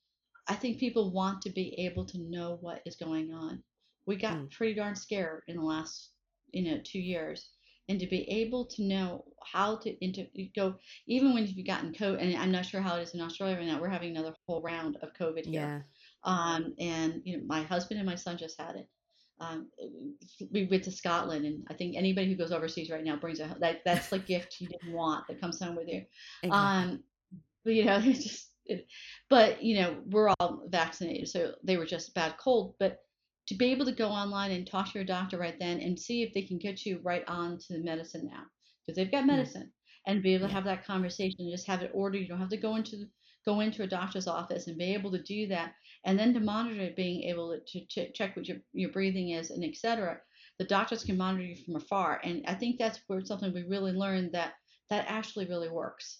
I think people want to be able to know what is going on. We got Mm. pretty darn scared in the last, you know, two years. And to be able to know how to inter go, even when you've gotten COVID, and I'm not sure how it is in Australia right now, we're having another whole round of COVID here. Yeah, Um, and you know, my husband and my son just had it. Um, we went to Scotland, and I think anybody who goes overseas right now brings a that that's the gift you didn't want that comes home with you. exactly. Um, but you know, it's just, it, but you know, we're all vaccinated, so they were just bad cold. But to be able to go online and talk to your doctor right then and see if they can get you right on to the medicine now, because they've got medicine, and be able to Yeah. have that conversation and just have it ordered. You don't have to go into go into a doctor's office and be able to do that, and then to monitor it, being able to, to check what your your breathing is and etc. The doctors can monitor you from afar, and I think that's where something we really learned that that actually really works.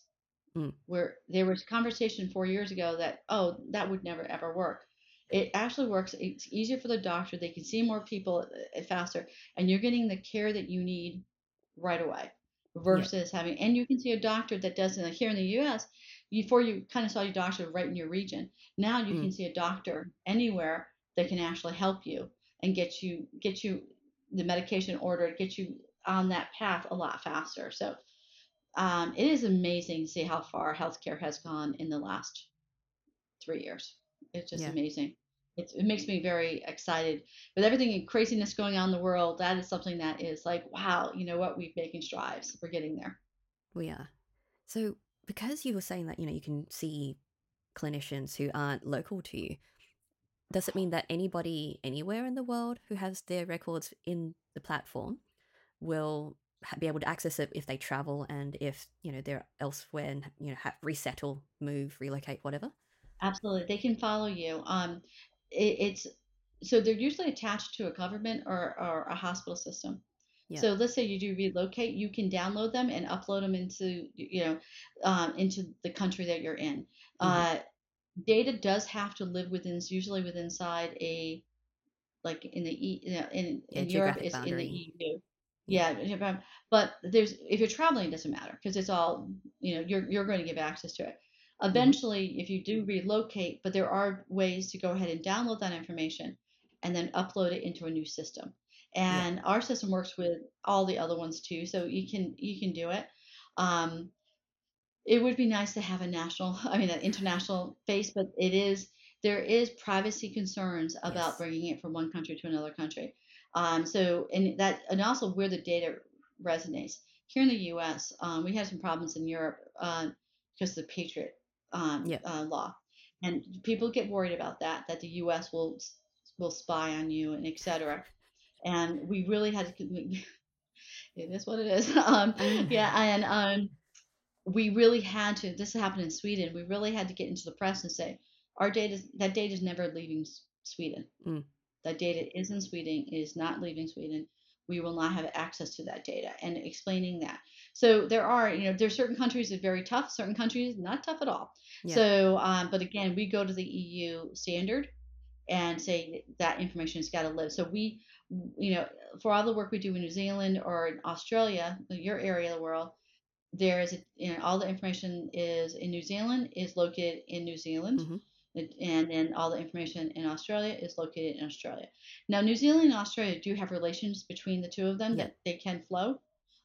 Mm. where there was conversation four years ago that oh that would never ever work. It actually works. It's easier for the doctor. They can see more people uh, faster and you're getting the care that you need right away versus having and you can see a doctor that doesn't here in the us before you kind of saw your doctor right in your region now you Mm. can see a doctor anywhere that can actually help you and get you get you the medication ordered get you on that path a lot faster so um, it is amazing to see how far healthcare has gone in the last three years. It's just Yeah. amazing. It's, it makes me very excited with everything and craziness going on in the world. That is something that is like, wow, you know what? We're making strides. We're getting there. We are. So, because you were saying that, you know, you can see clinicians who aren't local to you, does it mean that anybody anywhere in the world who has their records in the platform will be able to access it if they travel and if, you know, they're elsewhere and, you know, have resettle, move, relocate, whatever? Absolutely, they can follow you. Um, it, it's so they're usually attached to a government or, or a hospital system. Yeah. So let's say you do relocate, you can download them and upload them into you know um, into the country that you're in. Uh, data does have to live within usually within inside a like in the E you know, in Yeah, Europe is in the. EU. Yeah. Yeah, but there's if you're traveling, it doesn't matter because it's all you know. You're you're going to give access to it. Eventually, if you do relocate, but there are ways to go ahead and download that information and then upload it into a new system. Yeah. And our system works with all the other ones too, so you can you can do it. Um, it would be nice to have a national, I mean, an international base, but it is there is privacy concerns about Yes. bringing it from one country to another country. Um, so and that and also where the data resonates here in the U.S. Um, we had some problems in Europe uh, because of the Patriot um, uh, law, and people get worried about that that the U.S. will will spy on you and et cetera. And we really had to. It is what it is. Um, Mm. yeah, and um, we really had to. This happened in Sweden. We really had to get into the press and say our data. That data is never leaving Sweden. Mm. That data is in Sweden. It is not leaving Sweden. We will not have access to that data and explaining that. So there are, you know, there are certain countries that are very tough. Certain countries not tough at all. Yeah. So, um, but again, we go to the EU standard and say that information has got to live. So we, you know, for all the work we do in New Zealand or in Australia, your area of the world, there is, a, you know, all the information is in New Zealand is located in New Zealand. Mhm. And then all the information in Australia is located in Australia. Now, New Zealand and Australia do have relations between the two of them Yeah. that they can flow.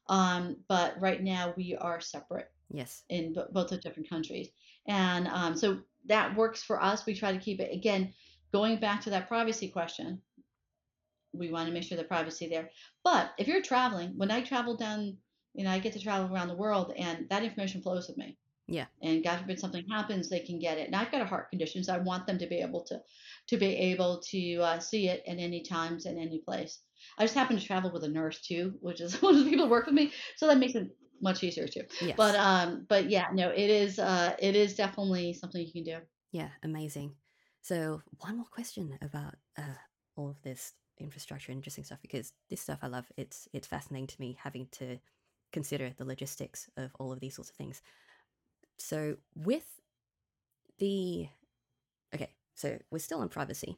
Um, but right now we are separate Yes. in b- both of different countries. And um, so that works for us. We try to keep it, again, going back to that privacy question. we want to make sure the privacy there. But if you're traveling, when I travel down, you know, I get to travel around the world, and that information flows with me. Yeah. And God forbid something happens, they can get it. And I've got a heart condition, so I want them to be able to to be able to uh, see it at any times and any place. I just happen to travel with a nurse too, which is one of the people who work with me, so that makes it much easier too. Yes. But um, but yeah, no, it is uh, it is definitely something you can do. Yeah, amazing. So, one more question about uh, all of this infrastructure and interesting stuff because this stuff I love. It's it's fascinating to me having to consider the logistics of all of these sorts of things. So, with the okay, so we're still on privacy,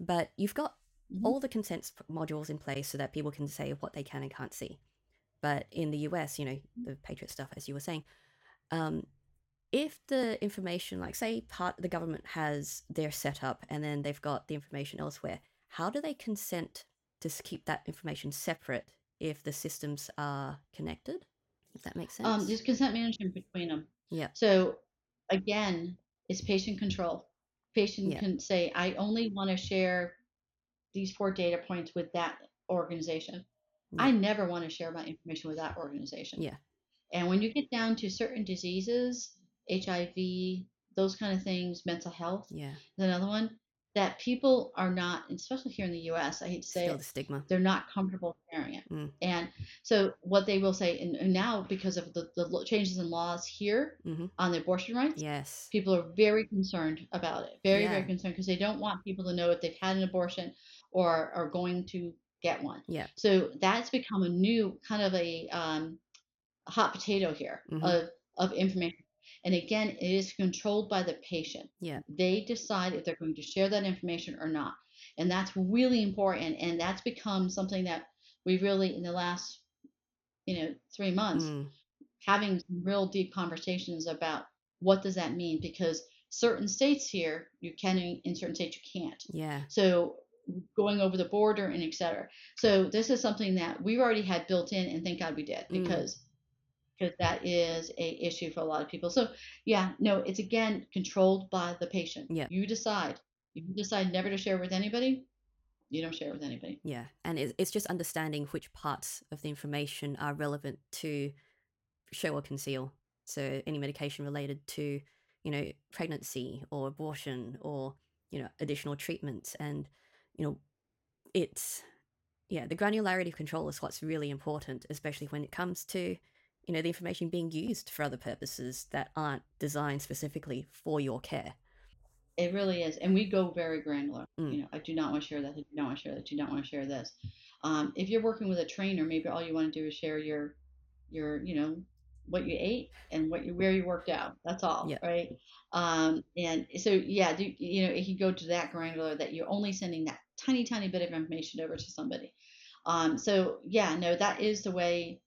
but you've got Mhm. all the consent modules in place so that people can say what they can and can't see. But in the US, you know, the Patriot stuff, as you were saying, um, if the information, like say, part the government has their setup and then they've got the information elsewhere, how do they consent to keep that information separate if the systems are connected? If that makes sense. Um, there's consent management between them. Yeah. So again, it's patient control. Patient Yeah. can say, I only want to share these four data points with that organization. I never want to share my information with that organization. Yeah. And when you get down to certain diseases, HIV, those kind of things, mental health yeah, is another one that people are not, especially here in the US, I hate to say still it, the stigma. they're not comfortable sharing it. Mm. And so what they will say, and, and now because of the, the changes in laws here hmm on the abortion rights, Yes. people are very concerned about it. Very, Yeah. very concerned because they don't want people to know if they've had an abortion or are going to get one. Yeah. So that's become a new kind of a um, hot potato here Mhm. of, of information. And again, it is controlled by the patient. Yeah. They decide if they're going to share that information or not. And that's really important. And that's become something that we really, in the last, you know, three months, Mm. having real deep conversations about what does that mean because certain states here you can in certain states you can't Yeah. so going over the border and et cetera so this is something that we already had built in and thank god we did Mm. Because that is a issue for a lot of people so yeah no it's again controlled by the patient Yeah. you decide if you decide never to share with anybody you don't share with anybody Yeah, and it's just understanding which parts of the information are relevant to show or conceal. So any medication related to, you know, pregnancy or abortion or you know additional treatments, and you know, it's yeah the granularity of control is what's really important, especially when it comes to you know the information being used for other purposes that aren't designed specifically for your care. It really is, and we go very granular. Mm. You know, I do not want to share that. I do not want to share that. I do not want to share this. Um, if you're working with a trainer, maybe all you want to do is share your, your, you know, what you ate and what you where you worked out. That's all, Yeah. right? Um, and so yeah, do, you know, it can go to that granular that you're only sending that tiny, tiny bit of information over to somebody. Um, so yeah, no, that is the way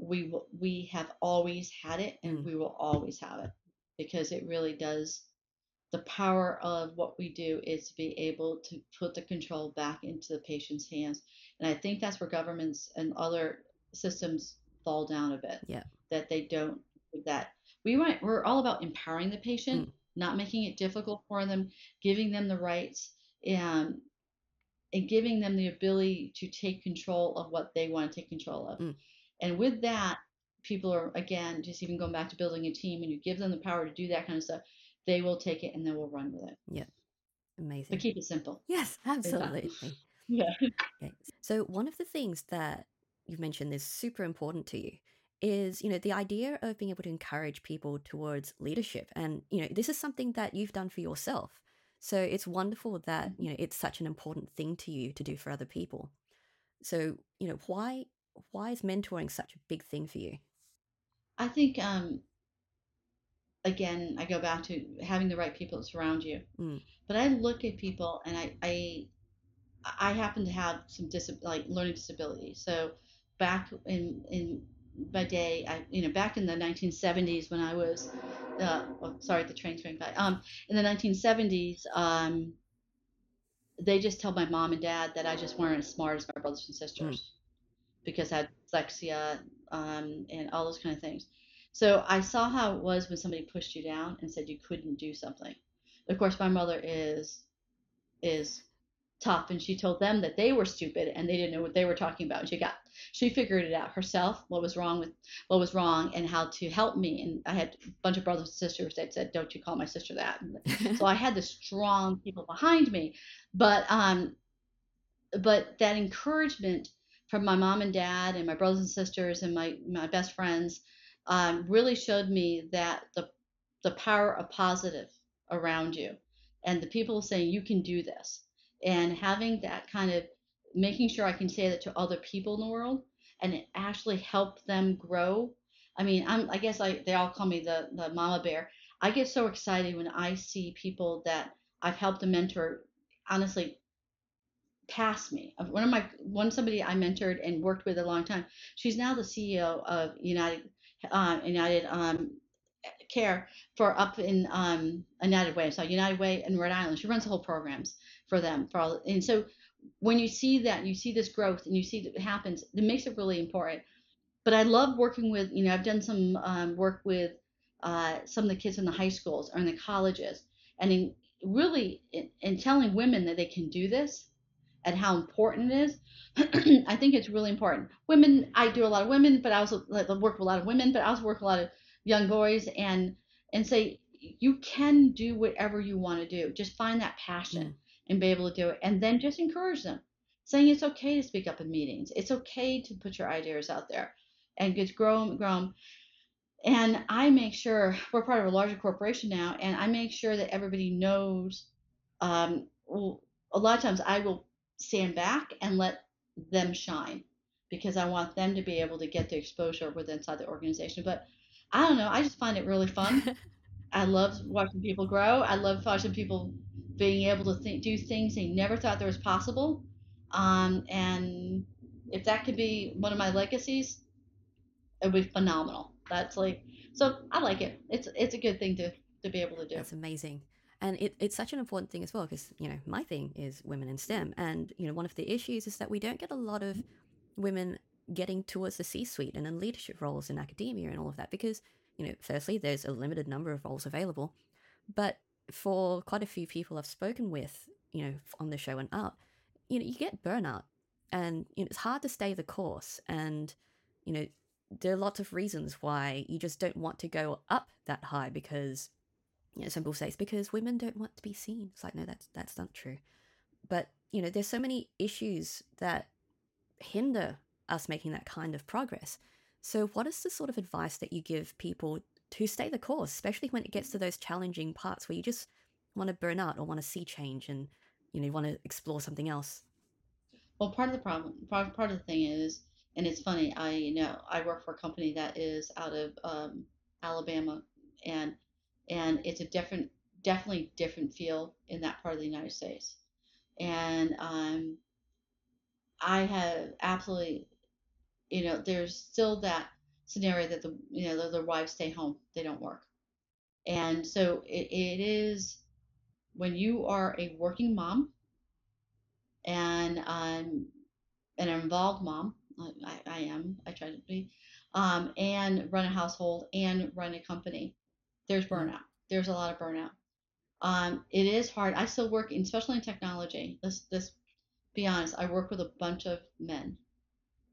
we will, we have always had it, and Mm. we will always have it because it really does the power of what we do is to be able to put the control back into the patient's hands. And I think that's where governments and other systems fall down a bit. Yeah. That they don't that. We want we're all about empowering the patient, Mm. not making it difficult for them, giving them the rights and and giving them the ability to take control of what they want to take control of. Mm. And with that, people are again just even going back to building a team and you give them the power to do that kind of stuff they will take it and they will run with it. Yeah. Amazing. But keep it simple. Yes, absolutely. Yeah. Okay. So one of the things that you've mentioned is super important to you is, you know, the idea of being able to encourage people towards leadership. And, you know, this is something that you've done for yourself. So it's wonderful that, mm-hmm. you know, it's such an important thing to you to do for other people. So, you know, why why is mentoring such a big thing for you? I think um again I go back to having the right people that surround you. Mm. But I look at people and I I I happen to have some dis like learning disability. So back in in my day, I you know back in the 1970s when I was uh, oh, sorry the train's going by um in the 1970s um they just told my mom and dad that I just weren't as smart as my brothers and sisters because I had dyslexia um, and all those kind of things. So I saw how it was when somebody pushed you down and said you couldn't do something. Of course, my mother is is tough and she told them that they were stupid and they didn't know what they were talking about. She got she figured it out herself what was wrong with what was wrong and how to help me. And I had a bunch of brothers and sisters that said, "Don't you call my sister that." so I had the strong people behind me, but um, but that encouragement from my mom and dad and my brothers and sisters and my my best friends um, really showed me that the the power of positive around you and the people saying you can do this and having that kind of making sure I can say that to other people in the world and it actually help them grow. I mean, I'm I guess I they all call me the the mama bear. I get so excited when I see people that I've helped to mentor honestly past me. One of my one somebody I mentored and worked with a long time. She's now the CEO of United uh, United um, Care for up in um, United Way. So United Way in Rhode Island. She runs the whole programs for them for all. And so when you see that, you see this growth, and you see that it happens. It makes it really important. But I love working with. You know, I've done some um, work with uh, some of the kids in the high schools or in the colleges, and in, really in, in telling women that they can do this and how important it is. I think it's really important. Women, I do a lot of women, but I also work with a lot of women, but I also work with a lot of young boys and and say you can do whatever you want to do. Just find that passion mm. and be able to do it, and then just encourage them, saying it's okay to speak up in meetings. It's okay to put your ideas out there, and just grow them, grow them. And I make sure we're part of a larger corporation now, and I make sure that everybody knows. Um, well, a lot of times I will stand back and let them shine because I want them to be able to get the exposure within inside the organization. But I don't know, I just find it really fun. I love watching people grow. I love watching people being able to think, do things they never thought there was possible. Um, and if that could be one of my legacies, it would be phenomenal. That's like so I like it. It's it's a good thing to to be able to do. That's amazing and it, it's such an important thing as well because you know my thing is women in stem. And you know one of the issues is that we don't get a lot of women getting towards the c-suite and in leadership roles in academia and all of that because you know firstly there's a limited number of roles available. But for quite a few people i've spoken with you know on the show and up you know you get burnout. And you know it's hard to stay the course. And you know there are lots of reasons why you just don't want to go up that high because you know, some people say it's because women don't want to be seen. It's like, no, that's that's not true. But you know, there's so many issues that hinder us making that kind of progress. So, what is the sort of advice that you give people to stay the course, especially when it gets to those challenging parts where you just want to burn out or want to see change and you know you want to explore something else? Well, part of the problem, part, part of the thing is, and it's funny. I you know I work for a company that is out of um, Alabama, and and it's a different, definitely different feel in that part of the United States. And um, I have absolutely, you know, there's still that scenario that the you know the, the wives stay home, they don't work, and so it, it is when you are a working mom and um, an involved mom. I, I am. I try to be, um, and run a household and run a company there's burnout. There's a lot of burnout. Um, it is hard. I still work, especially in technology. This, this, be honest, I work with a bunch of men,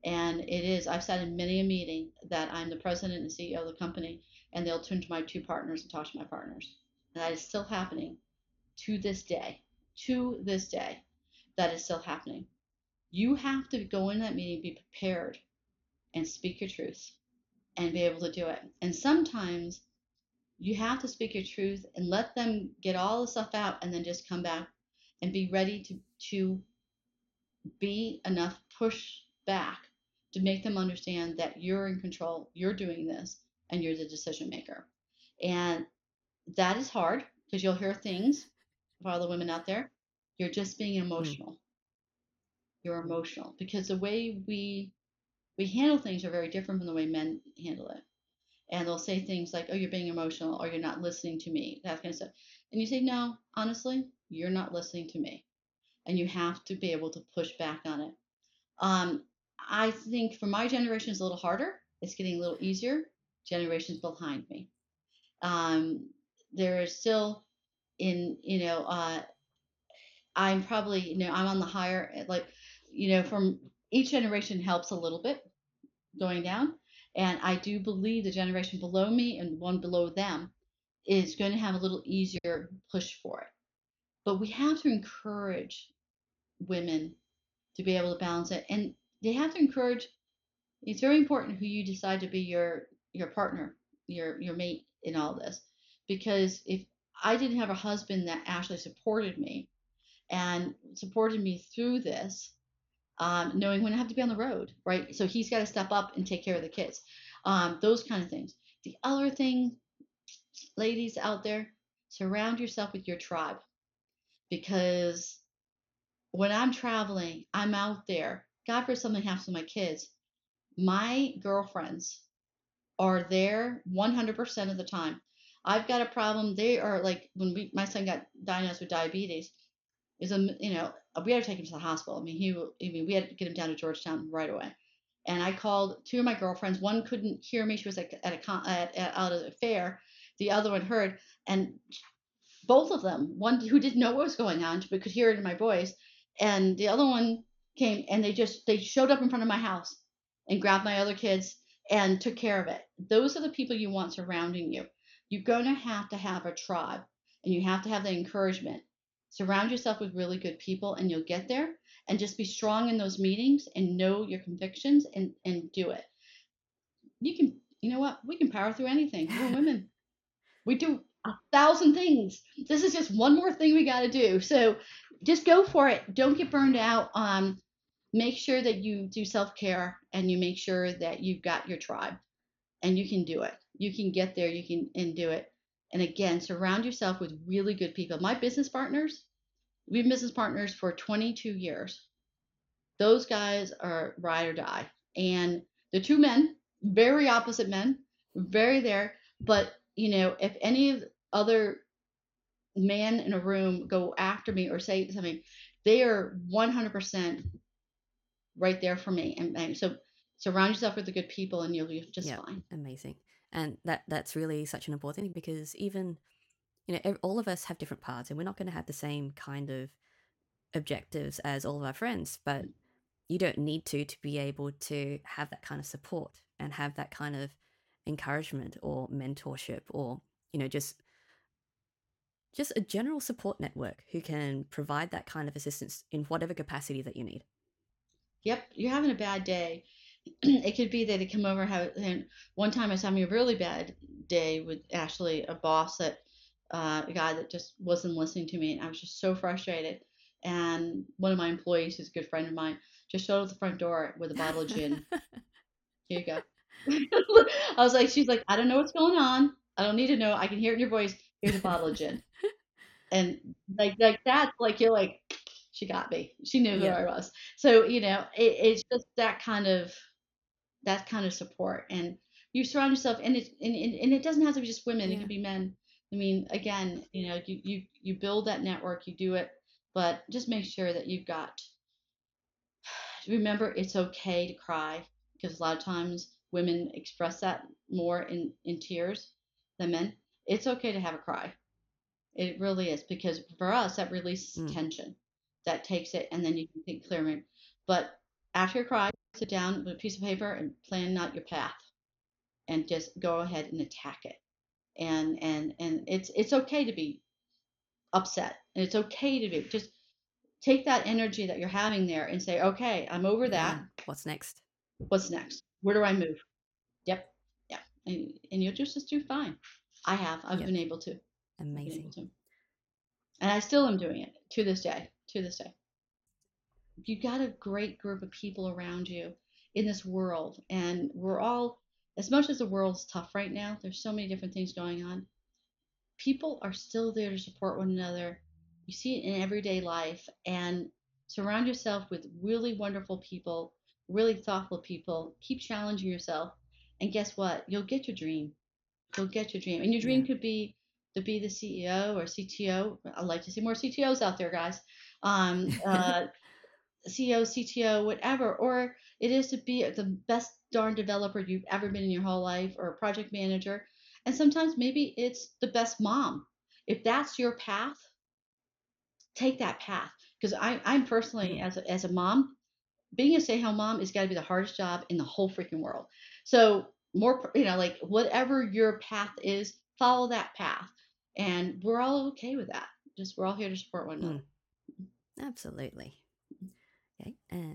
and it is. I've sat in many a meeting that I'm the president and CEO of the company, and they'll turn to my two partners and talk to my partners, and that is still happening to this day. To this day, that is still happening. You have to go in that meeting, be prepared, and speak your truth, and be able to do it. And sometimes you have to speak your truth and let them get all the stuff out and then just come back and be ready to to be enough push back to make them understand that you're in control you're doing this and you're the decision maker and that is hard because you'll hear things for all the women out there you're just being hmm. emotional mm. you're emotional because the way we we handle things are very different from the way men handle it and they'll say things like, "Oh, you're being emotional," or "You're not listening to me," that kind of stuff. And you say, "No, honestly, you're not listening to me," and you have to be able to push back on it. Um, I think for my generation, it's a little harder. It's getting a little easier. Generations behind me, um, there is still in you know. Uh, I'm probably, you know, I'm on the higher, like, you know, from each generation helps a little bit going down. And I do believe the generation below me and one below them is going to have a little easier push for it. But we have to encourage women to be able to balance it. And they have to encourage it's very important who you decide to be your your partner, your your mate in all this. Because if I didn't have a husband that actually supported me and supported me through this, um, knowing when I have to be on the road, right? So he's got to step up and take care of the kids, um, those kind of things. The other thing, ladies out there, surround yourself with your tribe because when I'm traveling, I'm out there. God forbid something happens to my kids. My girlfriends are there 100% of the time. I've got a problem. They are like when we, my son got diagnosed with diabetes. Is a you know uh, we had to take him to the hospital. I mean he I mean we had to get him down to Georgetown right away. And I called two of my girlfriends. One couldn't hear me; she was at, at a at, at, out at a fair. The other one heard, and both of them, one who didn't know what was going on but could hear it in my voice, and the other one came and they just they showed up in front of my house and grabbed my other kids and took care of it. Those are the people you want surrounding you. You're going to have to have a tribe and you have to have the encouragement. Surround yourself with really good people and you'll get there. And just be strong in those meetings and know your convictions and, and do it. You can, you know what? We can power through anything. We're women. We do a thousand things. This is just one more thing we got to do. So just go for it. Don't get burned out. Um, make sure that you do self care and you make sure that you've got your tribe and you can do it. You can get there, you can and do it. And again, surround yourself with really good people. My business partners, we've been business partners for 22 years. Those guys are ride or die. And the two men, very opposite men, very there. But, you know, if any other man in a room go after me or say something, they are 100% right there for me. And, and so surround yourself with the good people and you'll be just yep, fine. Amazing. And that that's really such an important thing because even, you know, all of us have different paths and we're not going to have the same kind of objectives as all of our friends, but mm. you don't need to to be able to have that kind of support and have that kind of encouragement or mentorship or, you know, just just a general support network who can provide that kind of assistance in whatever capacity that you need. Yep, you're having a bad day. it could be that they come over have and one time I was having a really bad day with actually a boss that uh, a guy that just wasn't listening to me and I was just so frustrated. And one of my employees, who's a good friend of mine, just showed up at the front door with a bottle of gin. Here you go. I was like, she's like, I don't know what's going on. I don't need to know. I can hear it in your voice. Here's a bottle of gin and like like that's like you're like she got me she knew who yeah. i was so you know it, it's just that kind of that kind of support and you surround yourself and it and, and it doesn't have to be just women yeah. it can be men i mean again you know you, you you build that network you do it but just make sure that you've got remember it's okay to cry because a lot of times women express that more in in tears than men it's okay to have a cry it really is because for us that releases mm. tension. That takes it, and then you can think clearly. But after your cry, sit down with a piece of paper and plan out your path, and just go ahead and attack it. And and and it's it's okay to be upset, and it's okay to be just take that energy that you're having there and say, okay, I'm over mm-hmm. that. What's next? What's next? Where do I move? Yep, yeah, and and you'll just just do fine. I have. I've yep. been able to. Amazing. And I still am doing it to this day. To this day. You've got a great group of people around you in this world, and we're all, as much as the world's tough right now, there's so many different things going on. People are still there to support one another. You see it in everyday life, and surround yourself with really wonderful people, really thoughtful people. Keep challenging yourself, and guess what? You'll get your dream. You'll get your dream, and your dream yeah. could be to be the CEO or CTO. I'd like to see more CTOs out there, guys. Um, uh, CEO, CTO, whatever. Or it is to be the best darn developer you've ever been in your whole life or a project manager. And sometimes maybe it's the best mom. If that's your path, take that path. because I I'm personally as a, as a mom, being a stay home mom has got to be the hardest job in the whole freaking world. So more you know like whatever your path is, follow that path, and we're all okay with that. Just we're all here to support one another. Mm. Absolutely.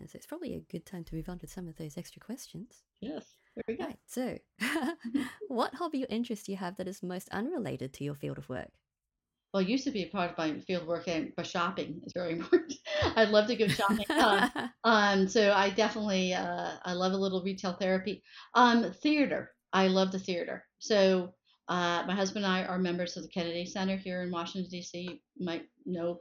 So it's probably a good time to move on to some of those extra questions. Yes, there we go. Right, so what hobby or interest do you have that is most unrelated to your field of work? Well, it used to be a part of my field of work, and but shopping is very important. I'd love to go shopping. Um, um, so I definitely uh, I love a little retail therapy. Um, theater. I love the theater. So uh, my husband and I are members of the Kennedy Center here in Washington D.C. You might know.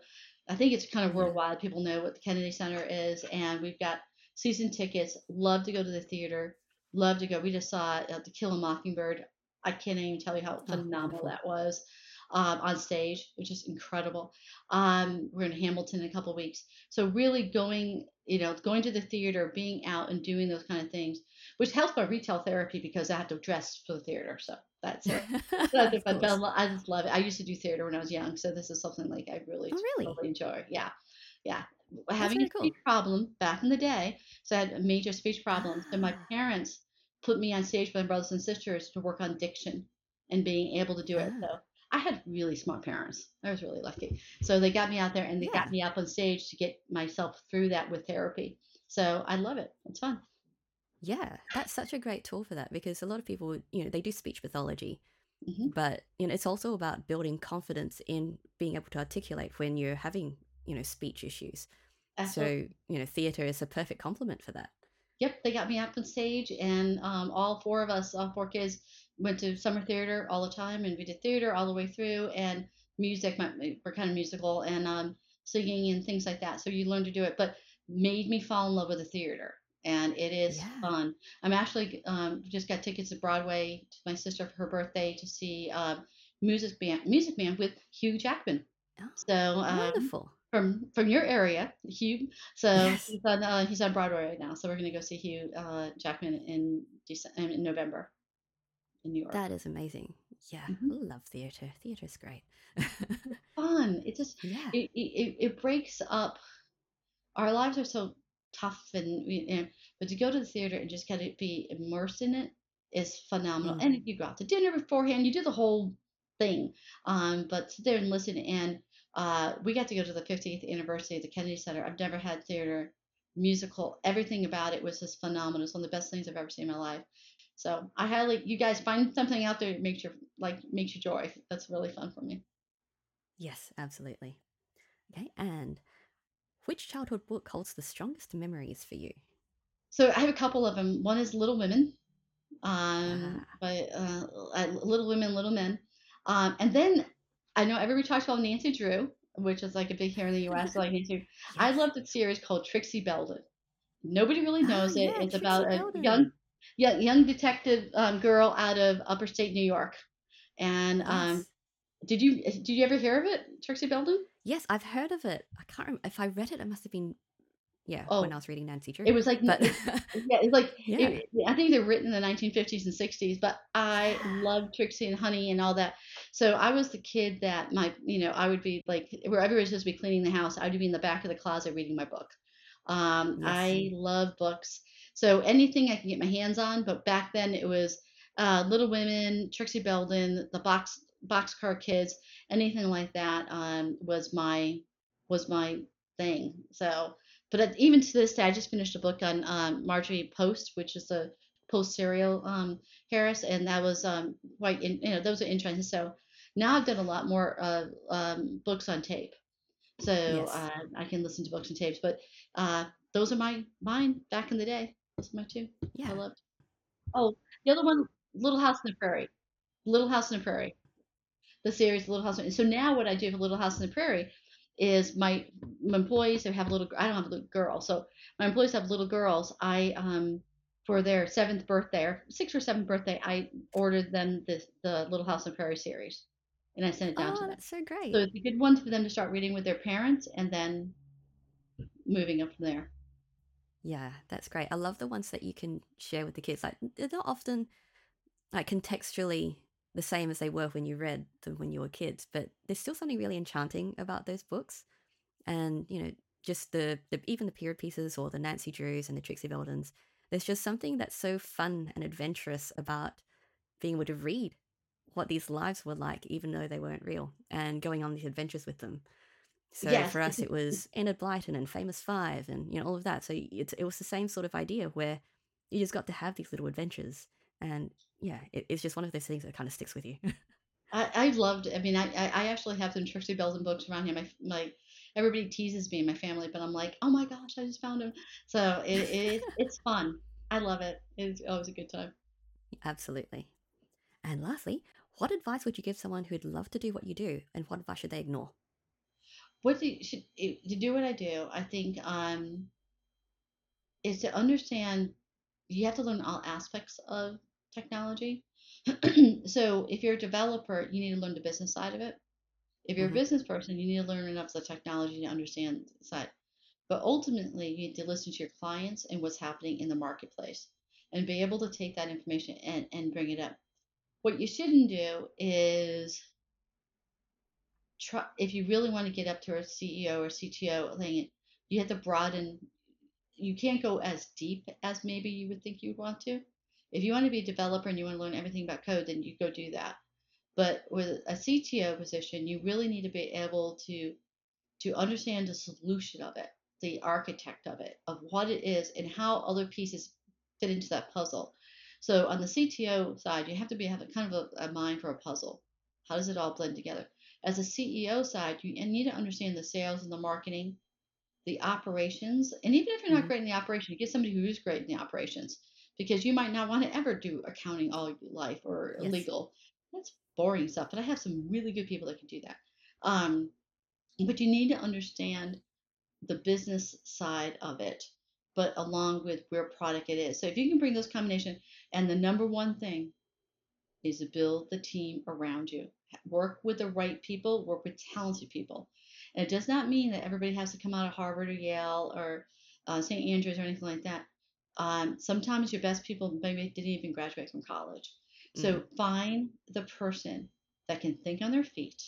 I think it's kind of worldwide. People know what the Kennedy Center is, and we've got season tickets. Love to go to the theater. Love to go. We just saw uh, To Kill a Mockingbird. I can't even tell you how Oh, phenomenal that was um, on stage, which is incredible. Um, we're in Hamilton in a couple weeks, so really going, you know, going to the theater, being out and doing those kind of things, which helps my retail therapy because I have to dress for the theater. So that's it. That's it. Of But, but I course. lo- I just love it. I used to do theater when I was young, so this is something like I really, Oh, really? totally enjoy. Yeah, yeah. That's Having a cool. speech problem back in the day, so I had a major speech problem. So my Ah. parents put me on stage with my brothers and sisters to work on diction and being able to do it. Ah. So I had really smart parents. I was really lucky. So they got me out there and they Yeah. got me up on stage to get myself through that with therapy. So I love it. It's fun. Yeah, that's such a great tool for that because a lot of people, you know, they do speech pathology, hmm but you know, it's also about building confidence in being able to articulate when you're having, you know, speech issues. Absolutely. So, you know, theater is a perfect complement for that. Yep, they got me up on stage, and um, all four of us, all four kids, went to summer theater all the time, and we did theater all the way through, and music. My, we're kind of musical, and um, singing and things like that. So you learn to do it, but made me fall in love with the theater, and it is Yeah. fun. I'm actually um, just got tickets to Broadway to my sister for her birthday to see um, Music Man, Music Man with Hugh Jackman. Oh, So um, wonderful. from from your area, Hugh. So Yes. he's on uh, he's on Broadway right now. So we're gonna go see Hugh uh, Jackman in December, in November in New York. That is amazing. Yeah, Mhm. Love theater. Theater's great. Fun. It just yeah. it, it it breaks up. Our lives are so tough, and you know, but to go to the theater and just kind of be immersed in it is phenomenal. Mm. And you go out to dinner beforehand, you do the whole thing. Um, but sit there and listen. And uh, we got to go to the 50th anniversary of the Kennedy Center. I've never had theater musical. Everything about it was just phenomenal. It's one of the best things I've ever seen in my life. So I highly, you guys find something out there that makes your like makes you joy. That's really fun for me. Yes, absolutely. Okay, and which childhood book holds the strongest memories for you? So I have a couple of them. One is Little Women, um, Ah. by uh, Little Women, Little Men, um, and then I know everybody talks about Nancy Drew, which is like a big here in the U.S. like Nancy. I Yes. love the series called Trixie Belden. Nobody really Ah, knows it. yeah, it's Trixie about a young, young, young detective um, girl out of upper state New York. And um, did you did you ever hear of it, Trixie Belden? Yes, I've heard of it. I can't remember if I read it. It must have been, yeah, Oh. when I was reading Nancy Drew. It was like but Yeah, it's like Yeah. it- I think they're written in the 1950s and 60s, but I love Trixie and Honey and all that. So I was the kid that my, you know, I would be like where everybody's supposed to be cleaning the house, I'd be in the back of the closet reading my book. Um, Yes. I love books, so anything I can get my hands on. But back then it was uh, Little Women, Trixie Belden, the box Boxcar Kids, anything like that um, was my was my thing. So but even to this day, I just finished a book on um, Marjorie Post, which is a Post cereal um, Harris, and that was um, quite, in, you know, those are interesting. So now I've done a lot more uh, um, books on tape, so Yes. uh, I can listen to books and tapes. But uh, those are my mine back in the day. Those are my two yeah I loved. Oh, the other one, Little House in the Prairie. Little House in the Prairie. The series Little House. So now what I do for Little House in the Prairie is my, my employees who have little. I don't have a little girl, so my employees have little girls. I um for their seventh birthday or sixth or seventh birthday, I ordered them the the Little House on the Prairie series, and I sent it down to Oh, them. that's so great. So it's a good one for them to start reading with their parents, and then moving up from there. Yeah, that's great. I love the ones that you can share with the kids. Like they're not often like contextually the same as they were when you read them when you were kids, but there's still something really enchanting about those books. And, you know, just the, the even the period pieces or the Nancy Drews and the Trixie Beldens. There's just something that's so fun and adventurous about being able to read what these lives were like, even though they weren't real, and going on these adventures with them. So Yes, for us, it was Enid Blyton and Famous Five, and you know all of that. So it it was the same sort of idea where you just got to have these little adventures, and yeah, it, it's just one of those things that kind of sticks with you. I, I loved. I mean, I, I actually have some Trixie and books around here. My my everybody teases me, in my family, but I'm like, oh my gosh, I just found them. So it, it it's fun. I love it. It's always a good time. Absolutely. And lastly, what advice would you give someone who'd love to do what you do, and what advice should they ignore? What do you, should to do what I do? I think um is to understand. You have to learn all aspects of technology. so if you're a developer, you need to learn the business side of it. If you're a hmm business person, you need to learn enough of the technology to understand the side. But ultimately, you need to listen to your clients and what's happening in the marketplace and be able to take that information and, and bring it up. What you shouldn't do is try, if you really want to get up to a CEO or CTO thing, you have to broaden, you can't go as deep as maybe you would think you would want to. If you want to be a developer and you want to learn everything about code, then you go do that. But with a CTO position, you really need to be able to to understand the solution of it, the architect of it, of what it is, and how other pieces fit into that puzzle. So on the CTO side, you have to be have a kind of a, a mind for a puzzle. How does it all blend together? As a CEO side, you need to understand the sales and the marketing, the operations, and even if you're not hmm great in the operation, you get somebody who is great in the operations because you might not want to ever do accounting all your life or Yes. legal. That's boring stuff. But I have some really good people that can do that. Um, but you need to understand the business side of it, but along with where product it is. So if you can bring those combination, and the number one thing is to build the team around you. Work with the right people, work with talented people. And it does not mean that everybody has to come out of Harvard or Yale or uh, St. Andrews or anything like that. Um, sometimes your best people maybe didn't even graduate from college. So find the person that can think on their feet.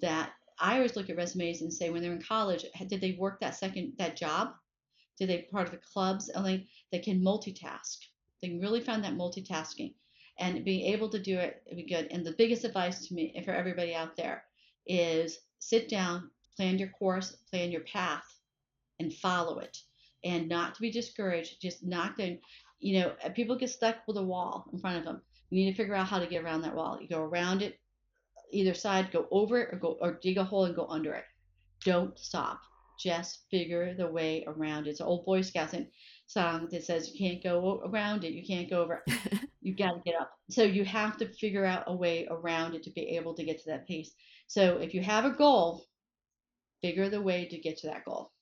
That I always look at resumes and say when they're in college, did they work that second that job? Did they part of the clubs? And they, they can multitask. They can really find that multitasking and being able to do it would be good. And the biggest advice to me for everybody out there is sit down, plan your course, plan your path, and follow it. And not to be discouraged, just not to, you know, people get stuck with a wall in front of them. You need to figure out how to get around that wall. You go around it, either side, go over it, or go or dig a hole and go under it. Don't stop. Just figure the way around it. It's an old Boy Scouts song that says you can't go around it, you can't go over. it. You got to get up. So you have to figure out a way around it to be able to get to that pace. So if you have a goal, figure the way to get to that goal.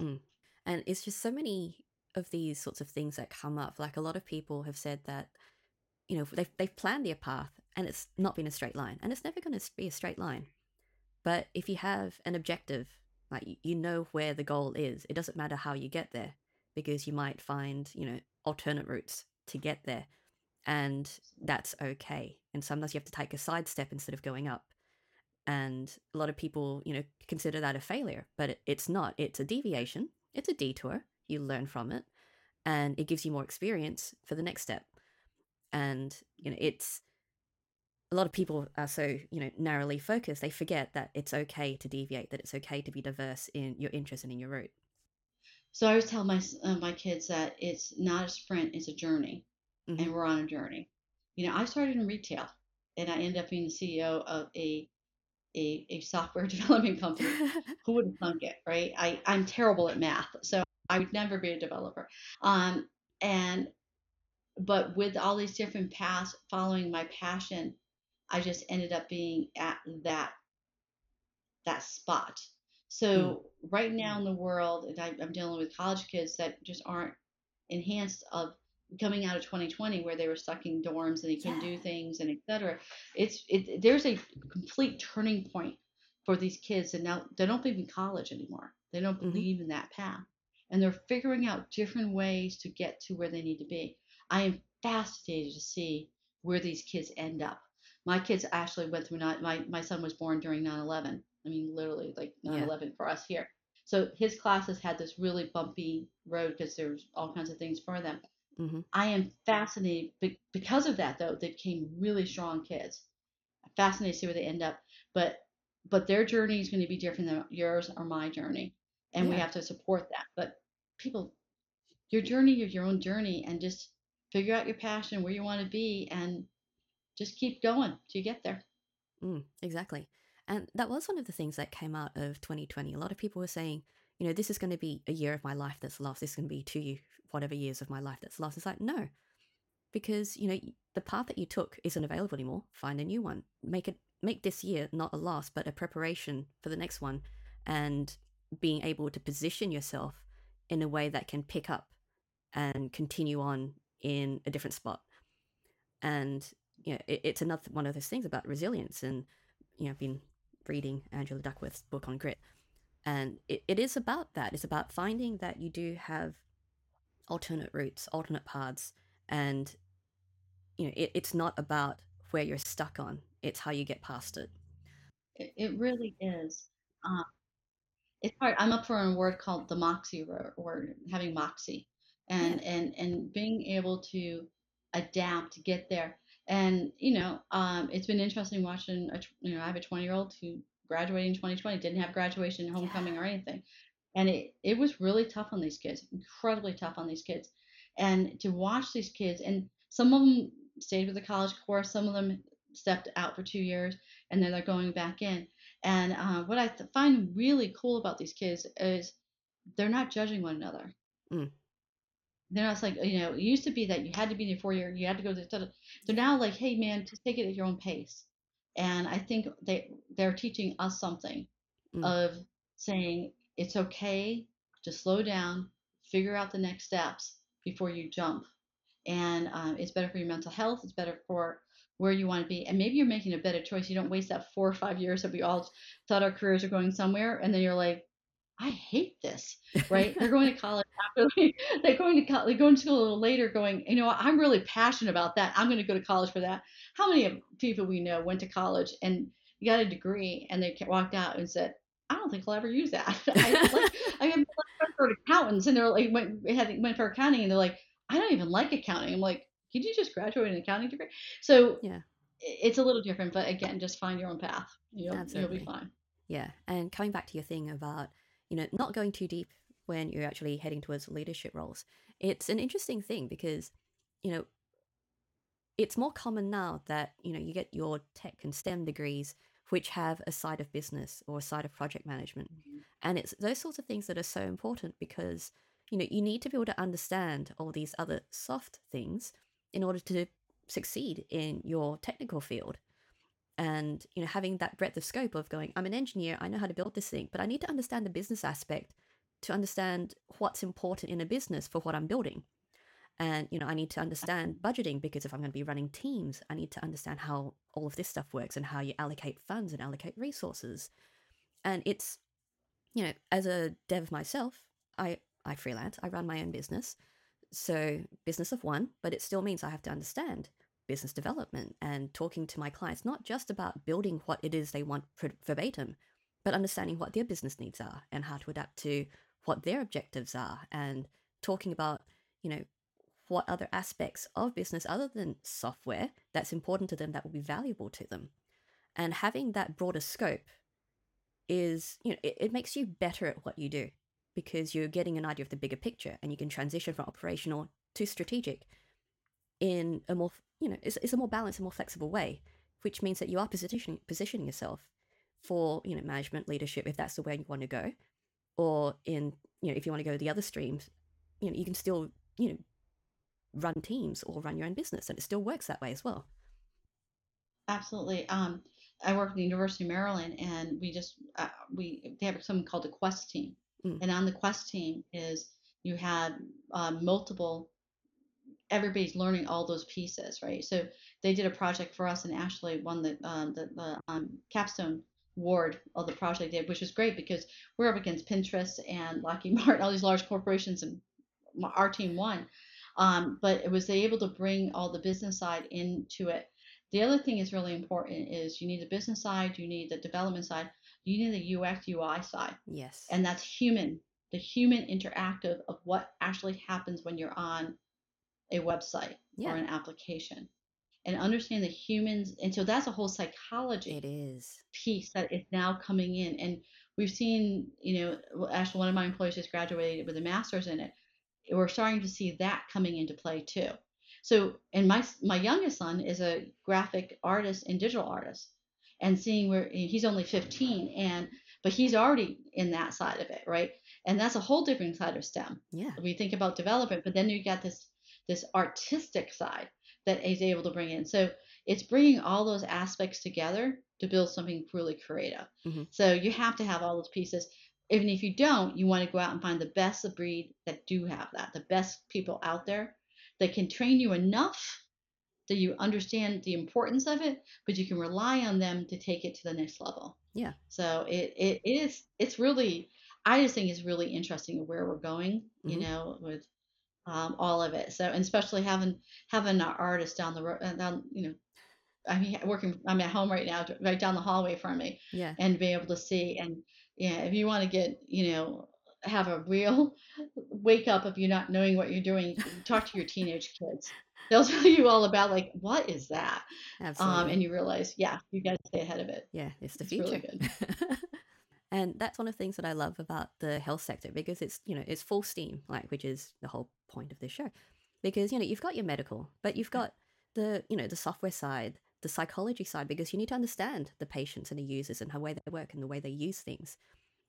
Mm. And it's just so many of these sorts of things that come up. Like a lot of people have said that, you know, they've, they've planned their path and it's not been a straight line and it's never going to be a straight line. But if you have an objective, like you know where the goal is, it doesn't matter how you get there because you might find, you know, alternate routes to get there. And that's okay. And sometimes you have to take a side step instead of going up. And a lot of people, you know, consider that a failure, but it's not. It's a deviation, it's a detour. You learn from it and it gives you more experience for the next step. And, you know, it's a lot of people are so you know narrowly focused they forget that it's okay to deviate that it's okay to be diverse in your interest and in your route So I always tell my uh, my kids that it's not a sprint, it's a journey, hmm and we're on a journey. You know, I started in retail, and I ended up being the CEO of a a, a software development company. Who would have thunk it, right? I I'm terrible at math, so I would never be a developer. Um, and but with all these different paths following my passion, I just ended up being at that that spot. mm, So right now in the world, and I, I'm dealing with college kids that just aren't enhanced of coming out of 2020 where they were stuck in dorms and they couldn't yeah do things and et cetera. It's it, there's a complete turning point for these kids and now they don't believe in college anymore. They don't hmm believe in that path. And they're figuring out different ways to get to where they need to be. I am fascinated to see where these kids end up. My kids actually went through not my, my son was born during 9-11. I mean literally like yeah 9-11 for us here. So his classes had this really bumpy road because there's all kinds of things for them. Hmm I am fascinated because of that, though. They became really strong kids. I'm fascinated to see where they end up, but but their journey is going to be different than yours or my journey, and we have to support that. But people, your journey is your own journey, and just figure out your passion, where you want to be, and just keep going till you get there. Mm, exactly. And that was one of the things that came out of 2020. A lot of people were saying, you know, this is going to be a year of my life that's lost. This is going to be two, whatever years of my life that's lost. It's like, no, because, you know, the path that you took isn't available anymore. Find a new one. Make it, make this year not a loss, but a preparation for the next one and being able to position yourself in a way that can pick up and continue on in a different spot. And, you know, it, it's another one of those things about resilience and, you know, I've been reading Angela Duckworth's book on grit. And it, it is about that. It's about finding that you do have alternate routes, alternate paths. And, you know, it, it's not about where you're stuck on, it's how you get past it. It, it really is. Um, it's hard. I'm up for an award called the Moxie Award, having Moxie, and Yeah. and and being able to adapt to get there. And you know, um, it's been interesting watching. A, you know, I have a 20 year old who graduated in 2020, didn't have graduation, homecoming, Yeah. or anything, and it it was really tough on these kids, incredibly tough on these kids, and to watch these kids, and some of them stayed with the college course, some of them stepped out for two years, and then they're going back in and uh, what I th- find really cool about these kids is they're not judging one another. Mm. They're not like, you know, it used to be that you had to be in your four year, you had to go to the, they're now like, hey man, just take it at your own pace. And I think they they're teaching us something Mm. of saying it's okay to slow down, figure out the next steps before you jump. And um, it's better for your mental health. It's better for where you want to be. And maybe you're making a better choice. You don't waste that four or five years that we all thought our careers are going somewhere. And then you're like, I hate this, right? They're going to college after they, they're going to college, they're going to school a little later going, you know I'm really passionate about that. I'm going to go to college for that. How many of people we know went to college and got a degree and they walked out and said, I don't think I'll ever use that. I like I have who accountants and they're like went had went for accounting and they're like, I don't even like accounting. I'm like, did you just graduate an accounting degree? So Yeah. it's a little different, but again, just find your own path. You'll you'll be fine. Yeah, and coming back to your thing about, you know, not going too deep when you're actually heading towards leadership roles, it's an interesting thing because, you know, it's more common now that, you know, you get your tech and STEM degrees which have a side of business or a side of project management. Mm-hmm. And it's those sorts of things that are so important because, you know, you need to be able to understand all these other soft things in order to succeed in your technical field and you know having that breadth of scope of going i'm an engineer i know how to build this thing but i need to understand the business aspect to understand what's important in a business for what i'm building. And you know i need to understand budgeting because if i'm going to be running teams i need to understand how all of this stuff works and how you allocate funds and allocate resources. And it's you know as a dev myself i i freelance i run my own business. So business of one but it still means i have to understand business development and talking to my clients not just about building what it is they want verbatim but understanding what their business needs are and how to adapt to what their objectives are and talking about you know what other aspects of business other than software that's important to them that will be valuable to them. And having that broader scope is you know it, it makes you better at what you do because you're getting an idea of the bigger picture and you can transition from operational to strategic in a more you know it's, it's a more balanced and more flexible way which means that you are positioning positioning yourself for you know management leadership if that's the way you want to go or in you know if you want to go the other streams you know you can still you know run teams or run your own business and it still works that way as well Absolutely. Um, I work at the University of Maryland, and we just uh, we they have something called the Quest team, Mm. and on the Quest team is you had um, multiple. Everybody's learning all those pieces, right? So they did a project for us, and Ashley won the um, the, the um, capstone award of the project they did, which was great because we're up against Pinterest and Lockheed Martin, all these large corporations, and our team won. Um, but it was they able to bring all the business side into it the other thing is really important is you need the business side, you need the development side, you need the UX UI side. Yes. And that's human, the human interactive of what actually happens when you're on a website Yeah. or an application. And understand the humans. And so that's a whole psychology it is. piece that is now coming in. And we've seen, you know, actually, one of my employees just graduated with a master's in it. We're starting to see that coming into play too. So, and my my youngest son is a graphic artist and digital artist, and seeing where he's only 15, and but he's already in that side of it, right? And that's a whole different side of STEM. Yeah. We think about development, but then you got this this artistic side that he's able to bring in. So it's bringing all those aspects together to build something really creative. Mhm. So you have to have all those pieces. Even if you don't, you want to go out and find the best of breed that do have that, the best people out there that can train you enough that you understand the importance of it, but you can rely on them to take it to the next level. Yeah. So it, it is it's really I just think it's really interesting where we're going, you Mhm. know, with um, all of it. So and especially having having an artist down the road, uh, down you know, I mean working I'm at home right now, right down the hallway from me, Yeah. and be able to see and yeah, if you want to get you know have a real wake up of you're not knowing what you're doing, talk to your teenage kids. They'll tell you all about like what is that, Absolutely. um, and you realize yeah, you got to stay ahead of it. Yeah, it's the It's really future. and that's one of the things that I love about the health sector because it's, you know, it's full steam, like which is the whole point of this show. Because, you know, you've got your medical, but you've got the, you know, the software side, the psychology side because you need to understand the patients and the users and how way they work and the way they use things.